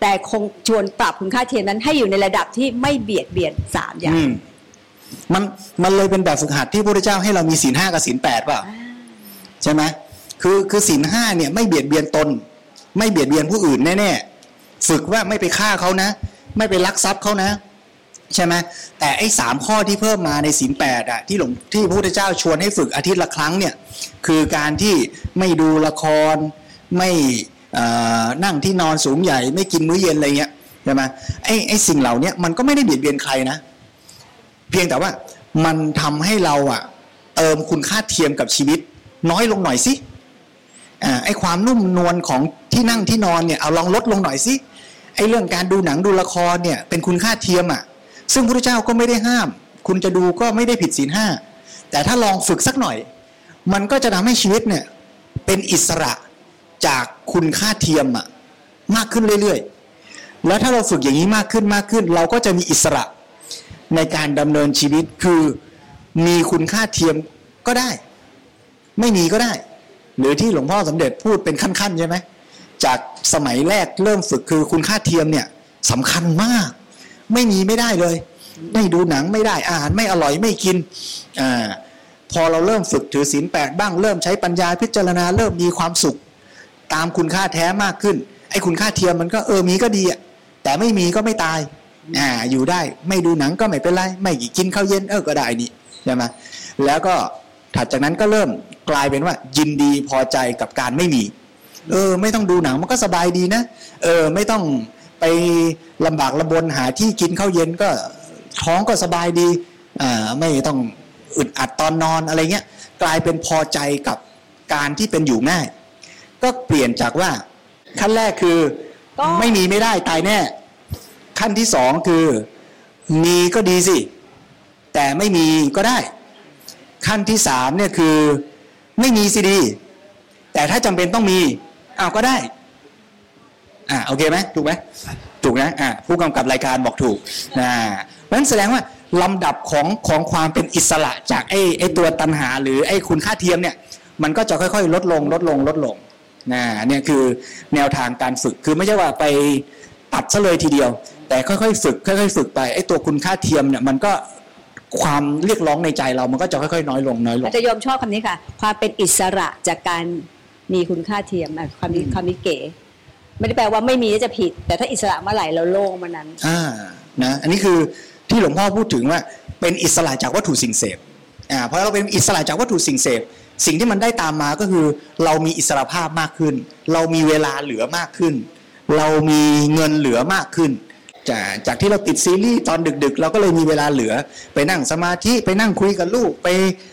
แต่คงชวนปรับคุณค่าเทียมนั้นให้อยู่ในระดับที่ไม่เบียดเบียนสามอย่างอืมมันมันเลยเป็นแบบฝึกหัดที่พระพุทธเจ้าให้เรามีศีลห้ากับศีลแปดเปล่าใช่ไหมคือคือศีลห้าเนี่ยไม่เบียดเบียนตน ไม่เบียดเบียนผู้อื่นแน่ๆฝึกว่าไม่ไปฆ่าเขานะ ไม่ไปลักทรัพย์เขานะ ใช่ไหมแต่ไอ้สามข้อที่เพิ่มมาในศีลแปดอะที่หลวงที่พระพุทธเจ้าชวนให้ฝึกอาทิตย์ละครั้งเนี่ยคือการที่ไม่ดูละครไม่นั่งที่นอนสูงใหญ่ ไม่กินมื้อเย็นอะไรเงี้ยใช่ไหมไอ้ไอ้สิ่งเหล่านี้มันก็ไม่ได้เบียดเบียนใครนะ เพียงแต่ว่ามันทำให้เราอะเติมคุณค่าเทียมกับชีวิต น้อยลงหน่อยสิอ่าไอ้ความนุ่มนวลของที่นั่งที่นอนเนี่ยเอาลองลดลงหน่อยสิ ไอ้เรื่องการดูหนังดูละครเนี่ยเป็นคุณค่าเทียมอะซึ่งพระเจ้าก็ไม่ได้ห้าม คุณจะดูก็ไม่ได้ผิดศีลห้าแต่ถ้าลองฝึกสักหน่อย มันก็จะทำให้ชีวิตเนี่ยเป็นอิสระจากคุณค่าเทียมอะมากขึ้นเรื่อยๆ แล้วถ้าเราฝึกอย่างนี้มากขึ้นมากขึ้น เราก็จะมีอิสระในการดำเนินชีวิตคือมีคุณค่าเทียมก็ได้ ไม่มีก็ได้ หรือที่หลวงพ่อสมเด็จพูดเป็นขั้นๆใช่ไหม จากสมัยแรกเริ่มฝึกคือคุณค่าเทียมเนี่ยสำคัญมาก ไม่มีไม่ได้เลย ไม่ดูหนังไม่ได้อาหารไม่อร่อยไม่กินอ่าพอเราเริ่มฝึกถือศีลแปดบ้างเริ่มใช้ปัญญาพิจารณาเริ่มมีความสุข ตามคุณค่าแท้มากขึ้นไอ้คุณค่าเทียมมันก็เออมีก็ดีอะแต่ไม่มีก็ไม่ตายอ่าอยู่ได้ไม่ดูหนังก็ไม่เป็นไรไม่กินข้าวเย็นเออก็ได้นี่ใช่ไหมแล้วก็ถัดจากนั้นก็เริ่มกลายเป็นว่ายินดีพอใจกับการไม่มี เออ ไม่ต้องดูหนังมันก็สบายดีนะ เออ ไม่ต้องไปลำบากลำบนหาที่กินข้าวเย็นก็ท้องก็สบายดี อ่า ไม่ต้องอึดอัดตอนนอนอะไรเงี้ย กลายเป็นพอใจกับการที่เป็นอยู่ง่าย ก็เปลี่ยนจากว่า ขั้นแรกคือไม่มีไม่ได้ตายแน่ ขั้นที่สองคือมีก็ดีสิ แต่ไม่มีก็ได้ ขั้นที่สามเนี่ยคือ ไม่มีสิดี แต่ถ้าจำเป็นต้องมี อ้าวก็ได้อ่าโอเคไหมถูกไหมถูกนะอ่าผู้กำกับรายการบอกถูกนะเพราะฉะนั้นแสดงว่าลำดับของของความเป็นอิสระจากไอ้ไอ้ตัวตันหา หรือไอ้คุณค่าเทียมเนี่ยมันก็จะค่อยๆ ลดลงลดลงลดลงนะเนี่ยคือแนวทางการฝึกคือไม่ใช่ว่าไปตัดซะเลยทีเดียว แต่ค่อยๆฝึกค่อยๆฝึกไปไอ้ตัวคุณค่าเทียมเนี่ยมันก็ความเรียกร้องในใจเรามันก็จะค่อยๆ น้อยลงน้อยลงอาจจะโยมชอบคำนี้ค่ะ ความเป็นอิสระจากการ มีคุณค่าเทียมอะความนี้ความนี้เก๋ไม่ได้แปลว่าไม่มีแล้วจะผิด แต่ถ้าอิสระเมื่อไหร่เราโล่งเมื่อนั้น อ่านะอันนี้คือที่หลวงพ่อพูดถึงว่าเป็นอิสระจากวัตถุสิ่งเสพอ่าเพราะเราเป็นอิสระจากวัตถุสิ่งเสพสิ่งที่มันได้ตามมาก็คือ เรามีอิสระภาพมากขึ้น เรามีเวลาเหลือมากขึ้น เรามีเงินเหลือมากขึ้น จากจากที่เราติดซีรีส์ตอนดึกๆ เราก็เลยมีเวลาเหลือ ไปนั่งสมาธิไปนั่งคุยกับลูกไป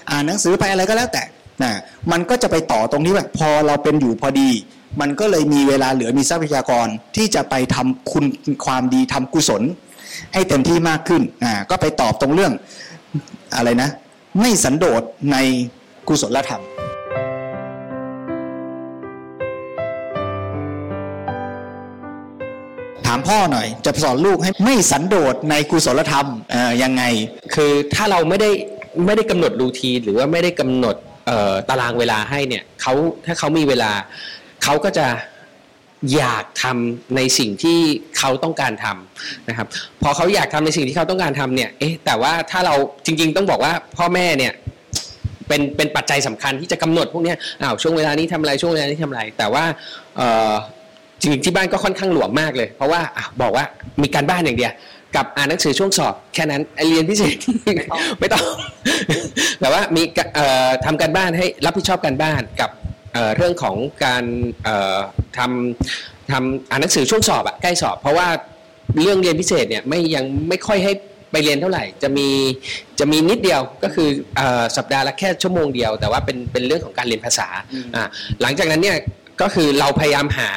อ่านหนังสือไปอะไรก็แล้วแต่ นะมันก็จะไปต่อตรงที่ว่าพอเราเป็นอยู่พอดี มันก็เลยมีเวลาเหลือมีทรัพยากรที่จะไปทำคุณความดีทำกุศล ให้เต็มที่มากขึ้นอ่าก็ไปตอบตรงเรื่องอะไรนะ ไม่สันโดษในกุศลธรรมถามพ่อหน่อย จะสอนลูกให้ไม่สันโดษในกุศลธรรมเอ่อยังไง คือถ้าเราไม่ได้ไม่ได้กำหนดรูทีหรือว่าไม่ได้กำหนด ตารางเวลาให้เนี่ยเขาถ้าเขามีเวลาเขาก็จะอยากทำในสิ่งที่เขาต้องการทำนะครับ พอเขาอยากทำในสิ่งที่เขาต้องการทำเนี่ยเอ๊ะแต่ว่าถ้าเราจริง ๆ ต้องบอกว่าพ่อแม่เนี่ยเป็นเป็นปัจจัยสำคัญที่จะกำหนดพวกเนี้ยอ้าวช่วงเวลานี้ทำอะไรช่วงเวลานี้ทำอะไร แต่ว่าเอ่อจริงๆที่บ้านก็ค่อนข้างหลวมมากเลย เพราะว่าอบอกว่ามีการบ้านอย่างเดียว กับอ่านหนังสือช่วงสอบแค่นั้นไอเรียนพิเศษไม่ต้อง แต่ว่ามีกะเอ่อทำการบ้านให้รับผิดชอบการบ้านกับเอ่อเรื่องของการเอ่อทำทำอ่านหนังสือช่วงสอบอะใกล้สอบ เพราะว่าเรื่องเรียนพิเศษเนี่ยไม่ยังไม่ค่อยให้ไปเรียนเท่าไหร่ จะมีจะมีนิดเดียวก็คือเออสัปดาห์ละแค่ชั่วโมงเดียว แต่ว่าเป็นเป็นเรื่องของการเรียนภาษาอ่าหลังจากนั้นเนี่ยก็คือเราพยายามหา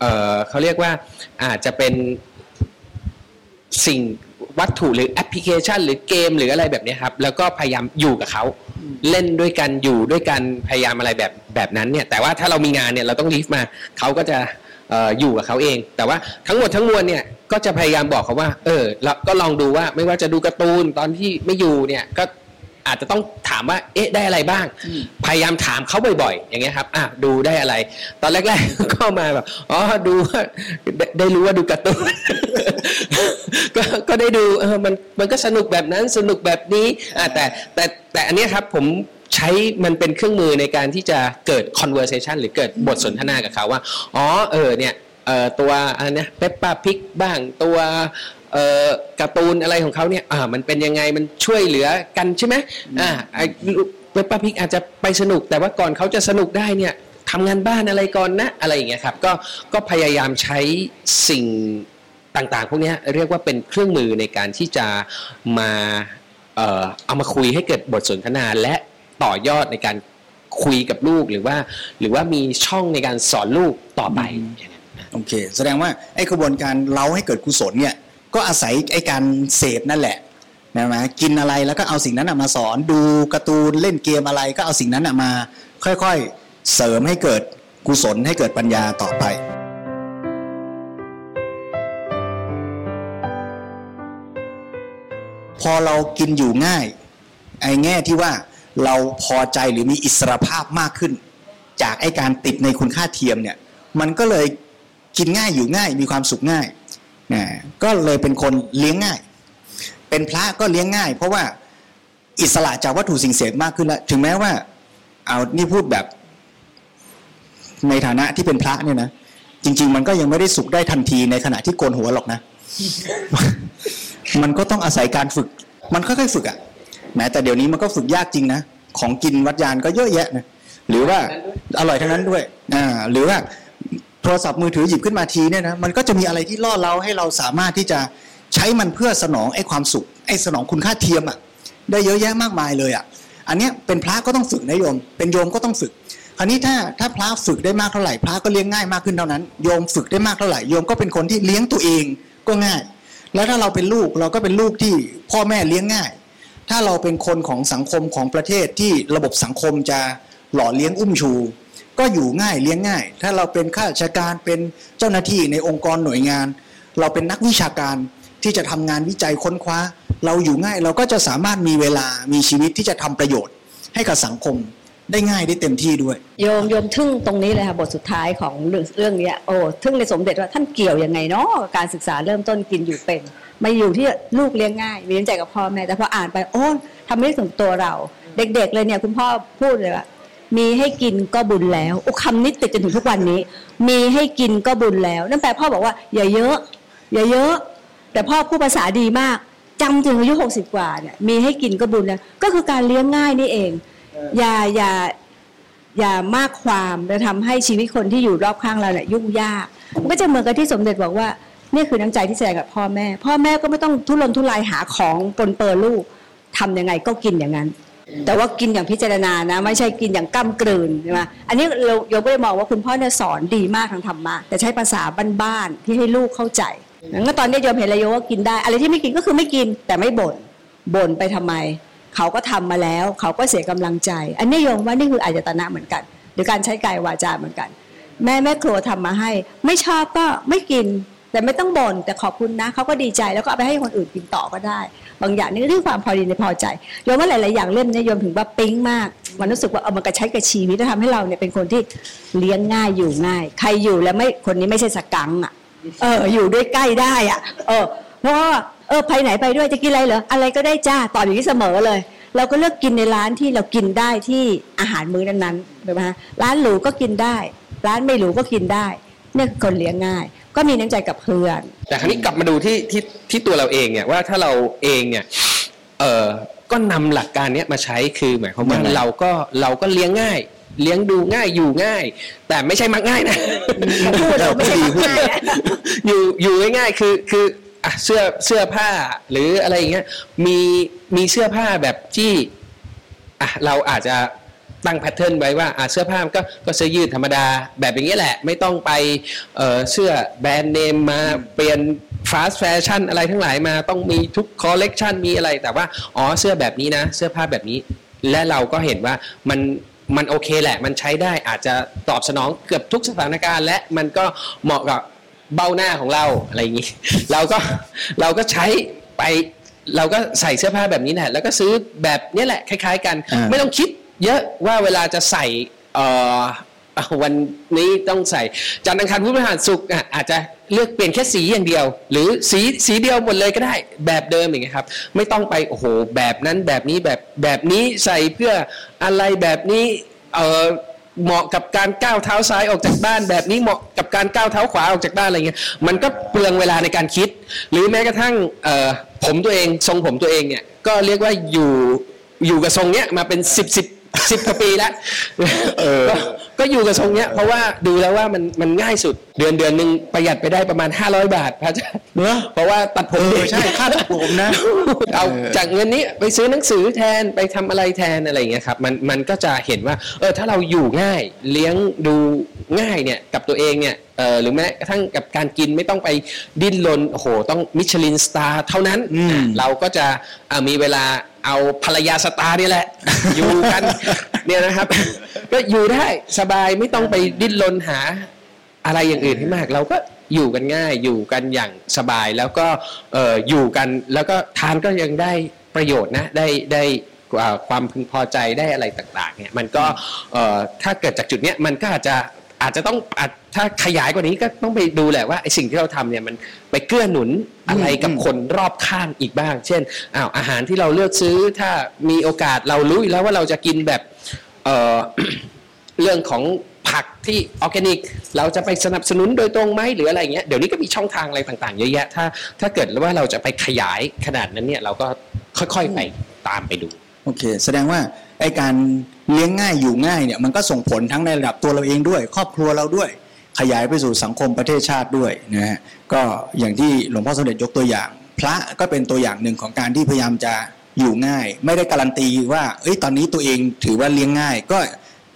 เออเขาเรียกว่าอาจจะเป็น สิ่งวัตถุหรือแอปพลิเคชัน หรือเกมหรืออะไรแบบเนี้ยครับ แล้วก็พยายามอยู่กับเขาเล่นด้วยกันอยู่ด้วยกันพยายามอะไรแบบแบบนั้นเนี่ย แต่ว่าถ้าเรามีงานเนี่ยเราต้องลีฟมาเขาก็จะเอออยู่กับเขาเอง แต่ว่าทั้งหมดทั้งมวลเนี่ยก็จะพยายามบอกเขาว่า เออเราก็ลองดูว่าไม่ว่าจะดูการ์ตูนตอนที่ไม่อยู่เนี่ยก็ อาจจะต้องถามว่า เอ๊ะ ได้อะไรบ้าง พยายามถามเขาบ่อยๆ อย่างเงี้ยครับ อะ ดูได้อะไร ตอนแรกๆ ก็มาแบบ อ๋อ ดูว่าได้ได้รู้ว่าดูการ์ตูน ก็ก็ได้ดูเออมัน มันก็สนุกแบบนั้น สนุกแบบนี้ อะแต่ แต่ แต่อันเนี้ยครับ ผมใช้มันเป็นเครื่องมือในการที่จะเกิด conversation หรือเกิดบทสนทนากับเขาว่า อ๋อ เออ เนี่ยเอ่อตัวอันเนี้ยเปปปาพิกบ้างตัวเอ่อ การ์ตูนอะไรของเขาเนี่ยอ่ามันเป็นยังไงมันช่วยเหลือกันใช่ไหมอ่าไอ้เปปปาพิกอาจจะไปสนุกแต่ว่าก่อนเขาจะสนุกได้เนี่ยทำงานบ้านอะไรก่อนนะอะไรอย่างเงี้ยครับก็ก็พยายามใช้สิ่งต่างๆ พวกเนี้ยเรียกว่าเป็นเครื่องมือในการที่จะมาเอ่อเอามาคุยให้เกิดบทสนทนาและต่อยอดในการคุยกับลูกหรือว่า หรือว่ามีช่องในการสอนลูกต่อไปอย่างนั้นนะโอเค แสดงว่าไอ้กระบวนการเล้าให้เกิดกุศลเนี่ย ก็อาศัยไอ้การเสพนั่นแหละนะไหมกินอะไรแล้วก็เอาสิ่งนั้นมาสอนดูการ์ตูนเล่นเกมอะไรก็เอาสิ่งนั้นมา ค่อยๆเสริมให้เกิดกุศลให้เกิดปัญญาต่อไปพอเรากินอยู่ง่ายไอ้แง่ที่ว่าเราพอใจหรือมีอิสรภาพมากขึ้น จากไอ้การติดในคุณค่าเทียมเนี่ยมันก็เลยกินง่ายอยู่ง่ายมีความสุขง่าย ก็เลยเป็นคนเลี้ยงง่าย เป็นพระก็เลี้ยงง่าย เพราะว่าอิสระจากวัตถุสิ่งเสพมากขึ้นแล้วถึงแม้ว่า เอานี่พูดแบบ ในฐานะที่เป็นพระเนี่ยนะจริง ๆ มันก็ยังไม่ได้สุขได้ทันทีในขณะที่โกนหัวหรอกนะ มันก็ต้องอาศัยการฝึก มันค่อยๆฝึกอะ่ะแม้แต่เดี๋ยวนี้มันก็ฝึกยากจริงนะของกินวัดยานก็เยอะแยะนะหรือว่าอร่อยทั้งนั้นด้วยอ่าหรือว่า โทรศัพท์มือถือหยิบขึ้นมาทีเนี่ยนะมันก็จะมีอะไรที่ล่อเราให้เราสามารถที่จะใช้มันเพื่อสนองไอ้ความสุขไอ้สนองคุณค่าเทียมอะ่ะได้เยอะแยะมากมายเลยอะ่ะอันเนี้ยเป็นพระก็ต้องฝึกนะโยม เป็นโยมก็ต้องฝึกคราวนี้ถ้าถ้าพระฝึกได้มากเท่าไหร่พระก็เลี้ยงง่ายมากขึ้นเท่านั้น โยมฝึกได้มากเท่าไหร่โยมก็เป็นคนที่เลี้ยงตัวเองก็ง่าย แล้วถ้าเราเป็นลูกเราก็เป็นลูกที่พ่อแม่เลี้ยงง่าย ถ้าเราเป็นคนของสังคมของประเทศที่ระบบสังคมจะหล่อเลี้ยงอุ้มชู ก็อยู่ง่ายเลี้ยงง่าย ถ้าเราเป็นข้าราชการเป็นเจ้าหน้าที่ในองค์กรหน่วยงาน เราเป็นนักวิชาการที่จะทำงานวิจัยค้นคว้า เราอยู่ง่ายเราก็จะสามารถมีเวลามีชีวิตที่จะทำประโยชน์ให้กับสังคมได้ง่ายได้เต็มที่ด้วย โยมโยมทึ่งตรงนี้เลยค่ะบทสุดท้ายของเรื่องเรื่องนี้โอ้ทึ่งในสมเด็จว่าท่านเกี่ยวยังไงเนาะการศึกษาเริ่มต้นกินอยู่เป็นมาอยู่ที่ลูกเลี้ยงง่ายมีน้ำใจกับพ่อแม่แต่พออ่านไปโอ้ทำไม่ถึงตัวเรา เด็ก ๆ เลยเนี่ยคุณพ่อพูดเลยว่า มีให้กินก็บุญแล้วอุยคำนี้ติดจนถึงทุกวันนี้ มีให้กินก็บุญแล้ว นั่นแปลพ่อบอกว่า อย่าเยอะ อย่าเยอะ แต่พ่อพูดภาษาดีมากจำถึงอายุหกสิบกว่าเนี่ยมีให้กินก็บุญแล้ว ก็คือการเลี้ยงง่ายนี่เอง อย่าอย่าอย่ามากความและทำให้ชีวิตคนที่อยู่รอบข้างเราเนี่ยยุ่งยากมันก็จะเหมือนกับที่สมเด็จบอกว่านี่คือน้ำใจที่แสดงกับพ่อแม่ พ่อแม่ก็ไม่ต้องทุรนทุรายหาของปนเปื้อนลูกทำยังไงก็กินอย่างนั้น แต่ว่ากินอย่างพิจารณานะ ไม่ใช่กินอย่างก้ากลืนใช่ไหมอันนี้เราโยมก็เลยมองว่าคุณพ่อเนี่ยสอนดีมากทางธรรมะแต่ใช้ภาษาบ้านๆที่ให้ลูกเข้าใจงั้นตอนนี้โยมเห็นเลยโยมว่ากินได้ อะไรที่ไม่กินก็คือไม่กินแต่ไม่บ่นบ่นไปทำไม เขาก็ทำมาแล้ว เขาก็เสียกำลังใจ อันนี้โยมว่านี่คืออายตนะเหมือนกัน หรือการใช้กายวาจาเหมือนกัน แม่แม่ครัวทำมาให้ ไม่ชอบก็ไม่กิน แต่ไม่ต้องบ่นแต่ขอบคุณนะเขาก็ดีใจแล้วก็เอาไปให้คนอื่นกินต่อก็ได้ บางอย่างนี่เรื่องความพอดีในพอใจโยมว่าหลายๆอย่างเล่มเนี้โยมถึงว่าปิ๊งมาก มันรู้สึกว่าเอามันกระใช้กับชีวิตแล้วทำให้เราเนี่ยเป็นคนที่เลี้ยงง่ายอยู่ง่าย ใครอยู่แล้วไม่คนนี้ไม่ใช่สกังอะเอออยู่ด้วยใกล้ได้อะ เออเพราะว่าเออไปไหนไปด้วยจะกินอะไรเหรออะไรก็ได้จ้าตอบอย่างนี้เสมอเลย เราก็เลือกกินในร้านที่เรากินได้ที่อาหารมื้อนั้นๆถูกไหมฮะร้านหรูก็กินได้ ร้านไม่หรูก็กินได้เนี่ยคือคนเลี้ยงง่าย ก็มีน้ำใจกับเพื่อน แต่ครั้นี้กลับมาดูที่ที่ที่ตัวเราเองเนี่ยว่าถ้าเราเองเนี่ยเออก็นำหลักการเนี้ยมาใช้คือหมายความว่ายังไงเราก็เราก็เลี้ยงง่าย เลี้ยงดูง่ายอยู่ง่าย แต่ไม่ใช่มักง่ายนะพูดเราไม่ใช่มักง่ายนะอยู่อยู่ง่ายๆคือคืออะเสื้อเสื้อผ้าหรืออะไรอย่างเงี้ยมีมีเสื้อผ้าแบบที่อะเราอาจจะ ตั้ง pattern ไว้ว่าอะเสื้อผ้ามันก็ก็เสื้อยืดธรรมดา แบบอย่างเงี้ยแหละ ไม่ต้องไปเอ่อเสื้อ brand name มาเปลี่ยน fast fashion อะไรทั้งหลายมาต้องมีทุกคอลเลกชันมีอะไรแต่ว่าอ๋อเสื้อแบบนี้นะ เสื้อผ้าแบบนี้ และเราก็เห็นว่ามันมันโอเคแหละ มันใช้ได้อาจจะตอบสนองเกือบทุกสถานการณ์ และมันก็เหมาะกับเบ้าหน้าของเราอะไรอย่างนี้ เราก็เราก็ใช้ไปเราก็ใส่เสื้อผ้าแบบนี้แหละแล้วก็ซื้อแบบเนี้ยแหละคล้าย ๆ กันอ่าไม่ต้องคิด เยอะว่าเวลาจะใส่วันนี้ต้องใส่จันทร์อังคารพุธพฤหัสศุกร์อะอาจจะเลือกเปลี่ยนแค่สีอย่างเดียว หรือสีสีเดียวหมดเลยก็ได้ แบบเดิมอย่างเงี้ยครับ ไม่ต้องไปโอ้โหแบบนั้นแบบนี้แบบแบบนี้ใส่เพื่ออะไรแบบนี้เออเหมาะกับการก้าวเท้าซ้ายออกจากบ้าน แบบนี้เหมาะกับการก้าวเท้าขวาออกจากบ้านอะไรเงี้ยมันก็เปลืองเวลาในการคิด หรือแม้กระทั่งผมตัวเองทรงผมตัวเองเนี่ยก็เรียกว่าอยู่อยู่กับทรงเนี้ยมาเป็นสิบสิบ สิบกว่าปีแล้วก็ก็อยู่กับทรงเนี้ยเพราะว่าดูแล้วว่ามันมันง่ายสุด เดือนเดือนหนึ่งประหยัดไปได้ประมาณ 500 บาทพระอาจารย์เนอะเพราะว่าตัดผมเอเอองใช่ค่าตัดผมนะเอาเออจากเงินนี้ไปซื้อหนังสือแทนไปทำอะไรแทนอะไรอย่างเงี้ยครับมันมันก็จะเห็นว่าเออถ้าเราอยู่ง่ายเลี้ยงดูง่ายเนี่ยกับตัวเองเนี่ยเออหรือแม้กระทั่งกับการกินไม่ต้องไปดิ้นรนโอ้โหต้องมิชลิน star เท่านั้นอืมเราก็จะอะมีเวลาเอาภรรยา star นี่แหละ อยู่กันเนี่ยนะครับ ก็อยู่ได้สบายไม่ต้องไปดิ้นรนหาอะไรอย่างอื่นให้มาก เราก็อยู่กันง่ายอยู่กันอย่างสบายแล้วก็อยู่กันแล้วก็ทานก็ยังได้ประโยชน์นะได้ได้ความพึงพอใจได้อะไรต่างๆเนี่ยมันก็ถ้าเกิดจากจุดเนี้ยมันก็อาจจะอาจจะต้องถ้าขยายกว่านี้ก็ต้องไปดูแหละว่าไอ้สิ่งที่เราทำเนี่ยมันไปเกื้อหนุนอะไรกับคนรอบข้างอีกบ้าง เช่นอ้าวอาหารที่เราเลือกซื้อถ้ามีโอกาสเรารู้อยู่แล้วว่าเราจะกินแบบ เรื่องของผักที่ออร์แกนิก เราจะไปสนับสนุนโดยตรงไหมหรืออะไรเงี้ยเดี๋ยวนี้ก็มีช่องทางอะไรต่างๆเยอะแยะถ้าถ้าเกิดว่าเราจะไปขยายขนาดนั้นเนี่ยเราก็ค่อยๆไปตามไปดูโอเค แสดงว่าไอการเลี้ยงง่ายอยู่ง่ายเนี่ยมันก็ส่งผลทั้งในระดับตัวเราเองด้วย ครอบครัวเราด้วย ขยายไปสู่สังคมประเทศชาติด้วยนะฮะก็อย่างที่หลวงพ่อสมเด็จยกตัวอย่าง พระก็เป็นตัวอย่างหนึ่งของการที่พยายามจะอยู่ง่าย ไม่ได้การันตีว่าเอ้ยตอนนี้ตัวเองถือว่าเลี้ยงง่าย ก็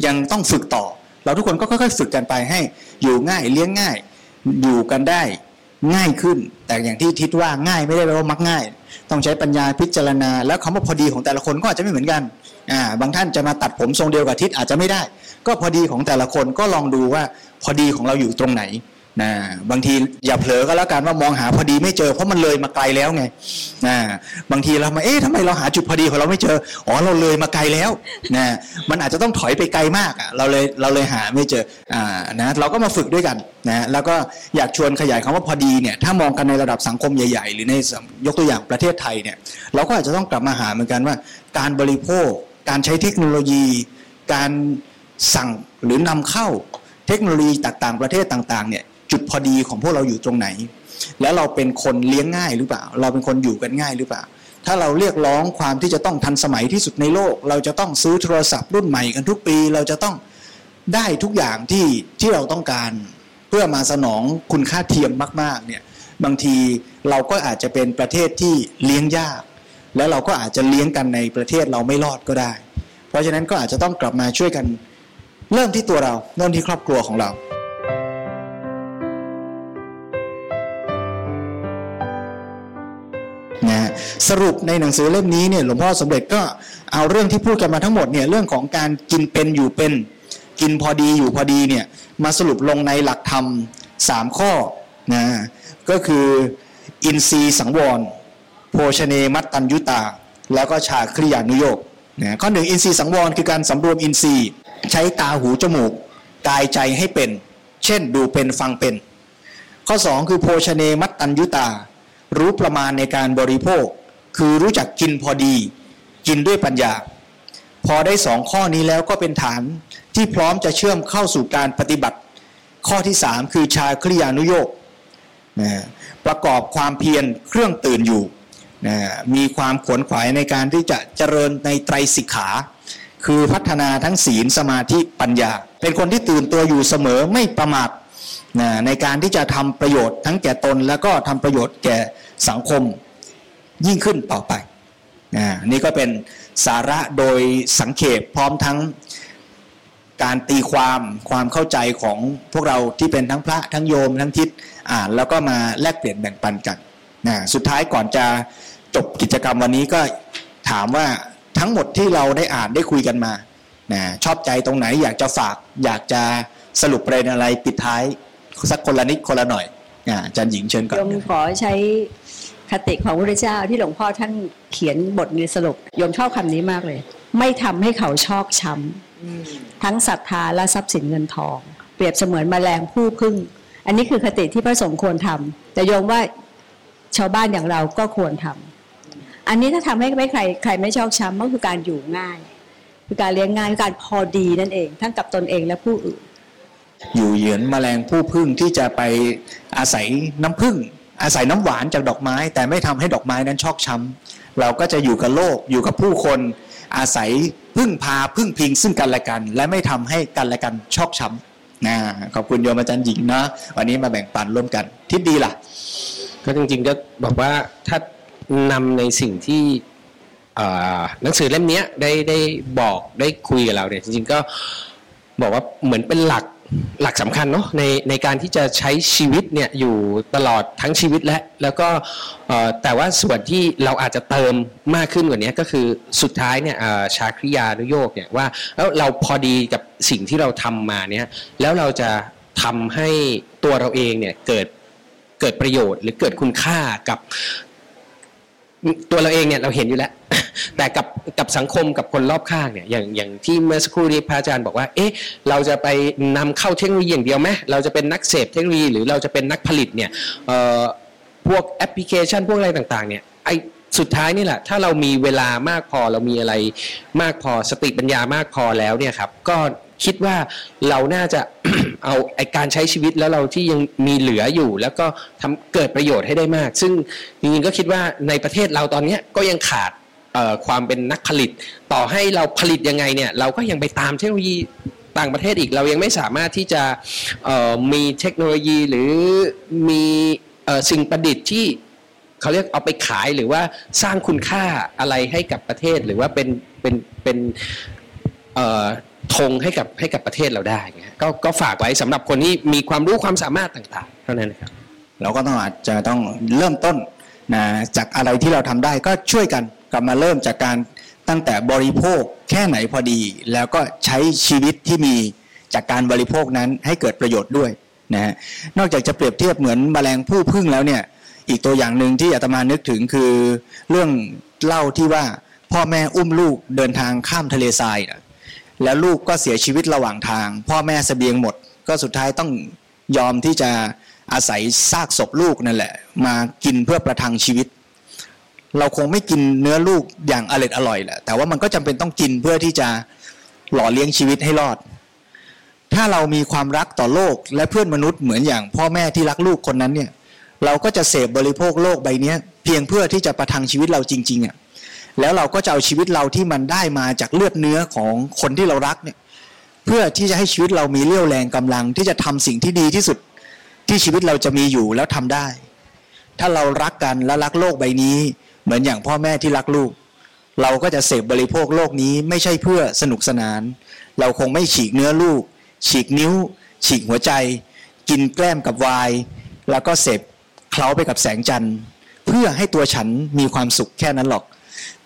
ยังต้องฝึกต่อ เราทุกคนก็ค่อยๆฝึกกันไปให้อยู่ง่ายเลี้ยงง่าย อยู่กันได้ง่ายขึ้น แต่อย่างที่ทิศว่าง่ายไม่ได้แปลว่ามักง่าย ต้องใช้ปัญญาพิจารณา แล้วคำว่าพอดีของแต่ละคนก็อาจจะไม่เหมือนกันอ่าบางท่านจะมาตัดผมทรงเดียวกับทิศอาจจะไม่ได้ ก็พอดีของแต่ละคนก็ลองดูว่าพอดีของเราอยู่ตรงไหน นะบางทีอย่าเผลอก็แล้วกันว่ามองหาพอดีไม่เจอเพราะมันเลยมาไกลแล้วไงนะบางทีเรามาเอ๊ะทำไมเราหาจุดพอดีของเราไม่เจออ๋อเราเลยมาไกลแล้วนะมันอาจจะต้องถอยไปไกลมากเราเลยเราเลยหาไม่เจออ่านะเราก็มาฝึกด้วยกันนะแล้วก็อยากชวนขยายคำว่าพอดีเนี่ยถ้ามองกันในระดับสังคมใหญ่ ๆ หรือในยกตัวอย่างประเทศไทยเนี่ยเราก็อาจจะต้องกลับมาหาเหมือนกันว่า การบริโภค การใช้เทคโนโลยี การสั่งหรือนำเข้าเทคโนโลยีต่างๆ ประเทศต่างๆเนี่ย จุดพอดีของพวกเราอยู่ตรงไหน แล้วเราเป็นคนเลี้ยงง่ายหรือเปล่า เราเป็นคนอยู่กันง่ายหรือเปล่า ถ้าเราเรียกร้องความที่จะต้องทันสมัยที่สุดในโลก เราจะต้องซื้อโทรศัพท์รุ่นใหม่กันทุกปี เราจะต้องได้ทุกอย่างที่ที่เราต้องการ เพื่อมาสนองคุณค่าเทียมมาก ๆ เนี่ยบางทีเราก็อาจจะเป็นประเทศที่เลี้ยงยาก แล้วเราก็อาจจะเลี้ยงกันในประเทศเราไม่รอดก็ได้ เพราะฉะนั้นก็อาจจะต้องกลับมาช่วยกัน เริ่มที่ตัวเราเริ่มที่ครอบครัวของเรา สรุปในหนังสือเล่มนี้เนี่ยหลวงพ่อสมเด็จก็เอาเรื่องที่พูดกันมาทั้งหมดเนี่ยเรื่องของการกินเป็นอยู่เป็น กินพอดีอยู่พอดีเนี่ยมาสรุปลงในหลักธรรมสามข้อนะก็คืออินทรีย์สังวร โภชเนมัตตัญยุตา แล้วก็ชาคริยานุโยกนะข้อหนึ่งอินทรีย์สังวรคือการสำรวมอินทรีย์ใช้ตาหูจมูกกายใจให้เป็น เช่นดูเป็นฟังเป็น ข้อ 2 คือโภชเนมัตตัญยุตา รู้ประมาณในการบริโภค คือรู้จักกินพอดี กินด้วยปัญญา พอได้สองข้อนี้แล้วก็เป็นฐานที่พร้อมจะเชื่อมเข้าสู่การปฏิบัติ ข้อที่ 3 คือชาคริยานุโยกนะประกอบความเพียรเครื่องตื่นอยู่นะมีความขวนขวายในการที่จะเจริญในไตรสิกขา คือพัฒนาทั้งศีลสมาธิปัญญา เป็นคนที่ตื่นตัวอยู่เสมอไม่ประมาทนะในการที่จะทำประโยชน์ทั้งแก่ตน แล้วก็ทำประโยชน์แก่ สังคมยิ่งขึ้นต่อไปนี่ก็เป็นสาระโดยสังเขปพร้อมทั้งการตีความความเข้าใจของพวกเราที่เป็นทั้งพระทั้งโยมทั้งทิศอ่านแล้วก็มาแลกเปลี่ยนแบ่งปันกันนะสุดท้ายก่อนจะจบกิจกรรมวันนี้ก็ถามว่าทั้งหมดที่เราได้อ่านได้คุยกันมานะชอบใจตรงไหนอยากจะฝากอยากจะสรุปประเด็นอะไรปิดท้ายสักคนละนิดคนละหน่อยอาอาจารย์หญิงเชิญก่อนโยมขอใช้ คติของพระพุทธเจ้าที่หลวงพ่อท่านเขียนบทในสรุปโยมชอบคำนี้มากเลย ไม่ทำให้เขาชอกช้ำทั้งศรัทธาและทรัพย์สินเงินทอง เปรียบเสมือนแมลงผู้พึ่ง อันนี้คือคติที่พระสงฆ์ควรทำแต่โยมว่าชาวบ้านอย่างเราก็ควรทำอันนี้ถ้าทำให้ไม่ใครใครไม่ชอกช้ำก็คือการอยู่ง่าย คือการเลี้ยงง่ายคือการพอดีนั่นเอง ทั้งกับตนเองและผู้อื่น อยู่เหยือนแมลงผู้พึ่งที่จะไปอาศัยน้ำพึ่ง อาศัยน้ำหวานจากดอกไม้ แต่ไม่ทำให้ดอกไม้นั้นชอกช้ำเราก็จะอยู่กับโลกอยู่กับผู้คน อาศัยพึ่งพาพึ่งพิงซึ่งกันและกัน และไม่ทำให้กันและกันชอกช้ำนะขอบคุณโยมอาจารย์หญิงนะวันนี้มาแบ่งปันร่วมกันทิศดีล่ะ ก็จริงๆก็บอกว่าถ้านำในสิ่งที่หนังสือเล่มนี้ได้ได้บอกได้คุยกับเราเนี่ยจริงๆก็บอกว่าเหมือนเป็นหลัก หลักสำคัญเนาะในในการที่จะใช้ชีวิตเนี่ยอยู่ตลอดทั้งชีวิตและแล้วก็แต่ว่าส่วนที่เราอาจจะเติมมากขึ้นกว่านี้ก็คือสุดท้ายเนี่ยชาคริยานุโยกเนี่ยว่าแล้วเราพอดีกับสิ่งที่เราทำมาเนี่ยแล้วเราจะทำให้ตัวเราเองเนี่ยเกิดเกิดประโยชน์หรือเกิดคุณค่ากับตัวเราเองเนี่ยเราเห็นอยู่แล้ว แต่กับกับสังคมกับคนรอบข้างเนี่ยอย่างอย่างที่เมื่อสักครู่นี้พระอาจารย์บอกว่า เอ๊ะ เราจะไปนำเข้าเทคโนโลยีอย่างเดียวไหมเราจะเป็นนักเสพเทคโนโลยีหรือเราจะเป็นนักผลิตเนี่ยพวกแอปพลิเคชันพวกอะไรต่าง ๆ เนี่ยไอสุดท้ายนี่แหละ ถ้าเรามีเวลามากพอเรามีอะไรมากพอสติปัญญามากพอแล้วเนี่ยครับ ก็คิดว่าเราน่าจะเอาไอการใช้ชีวิตแล้วเราที่ยังมีเหลืออยู่ แล้วก็ทำเกิดประโยชน์ให้ได้มาก ซึ่งจริงๆก็คิดว่าในประเทศเราตอนเนี้ยก็ยังขาด ความเป็นนักผลิต ต่อให้เราผลิตยังไงเนี่ยเราก็ยังไปตามเทคโนโลยีต่างประเทศอีกเรายังไม่สามารถที่จะมีเทคโนโลยีหรือมีสิ่งประดิษฐ์ที่เขาเรียกเอาไปขายหรือว่าสร้างคุณค่าอะไรให้กับประเทศหรือว่าเป็นเป็นเป็นธงให้กับให้กับประเทศเราได้เงี้ยก็ก็ฝากไว้สำหรับคนที่มีความรู้ความสามารถต่างๆ เท่านั้นนะครับ เราก็ต้องอาจจะต้องเริ่มต้นนะจากอะไรที่เราทำได้ก็ช่วยกัน ลับมาเริ่มจากการตั้งแต่บริโภคแค่ไหนพอดี แล้วก็ใช้ชีวิตที่มีจากการบริโภคนั้นให้เกิดประโยชน์ด้วยนะฮะนอกจากจะเปรียบเทียบเหมือนแมลงผู้พึ่งแล้วเนี่ยอีกตัวอย่างหนึ่งที่อาตมานึกถึงคือเรื่องเล่าที่ว่าพ่อแม่อุ้มลูกเดินทางข้ามทะเลทรายแล้วลูกก็เสียชีวิตระหว่างทาง พ่อแม่เสบียงหมด ก็สุดท้ายต้องยอมที่จะอาศัยซากศพลูกนั่นแหละ มากินเพื่อประทังชีวิต เราคงไม่กินเนื้อลูกอย่างอร่อยอร่อยแหละแต่ว่ามันก็จำเป็นต้องกินเพื่อที่จะหล่อเลี้ยงชีวิตให้รอด ถ้าเรามีความรักต่อโลกและเพื่อนมนุษย์เหมือนอย่างพ่อแม่ที่รักลูกคนนั้นเนี่ย เราก็จะเสพบริโภคโลกใบนี้เพียงเพื่อที่จะประทังชีวิตเราจริงๆอะแล้วเราก็จะเอาชีวิตเราที่มันได้มาจากเลือดเนื้อของคนที่เรารักเนี่ยเพื่อที่จะให้ชีวิตเรามีเรี่ยวแรงกำลัง ที่จะทำสิ่งที่ดีที่สุดที่ชีวิตเราจะมีอยู่แล้วทำได้ ถ้าเรารักกันและรักโลกใบนี้ เหมือนอย่างพ่อแม่ที่รักลูก เราก็จะเสพบริโภคโลกนี้ไม่ใช่เพื่อสนุกสนาน เราคงไม่ฉีกเนื้อลูก ฉีกนิ้ว ฉีกหัวใจ กินแกล้มกับวน์แล้วก็เสพเคล้าไปกับแสงจันทร์ เพื่อให้ตัวฉันมีความสุขแค่นั้นหรอก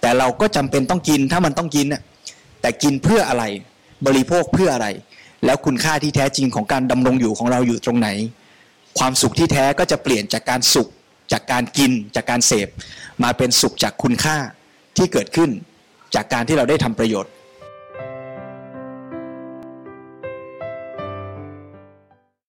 แต่เราก็จำเป็นต้องกินถ้ามันต้องกินน่ะแต่กินเพื่ออะไรบริโภคเพื่ออะไร แล้วคุณค่าที่แท้จริงของการดำรงอยู่ของเราอยู่ตรงไหน ความสุขที่แท้ก็จะเปลี่ยนจากการสุข จากการกินจากการเสพ มาเป็นสุขจากคุณค่าที่เกิดขึ้น จากการที่เราได้ทำประโยชน์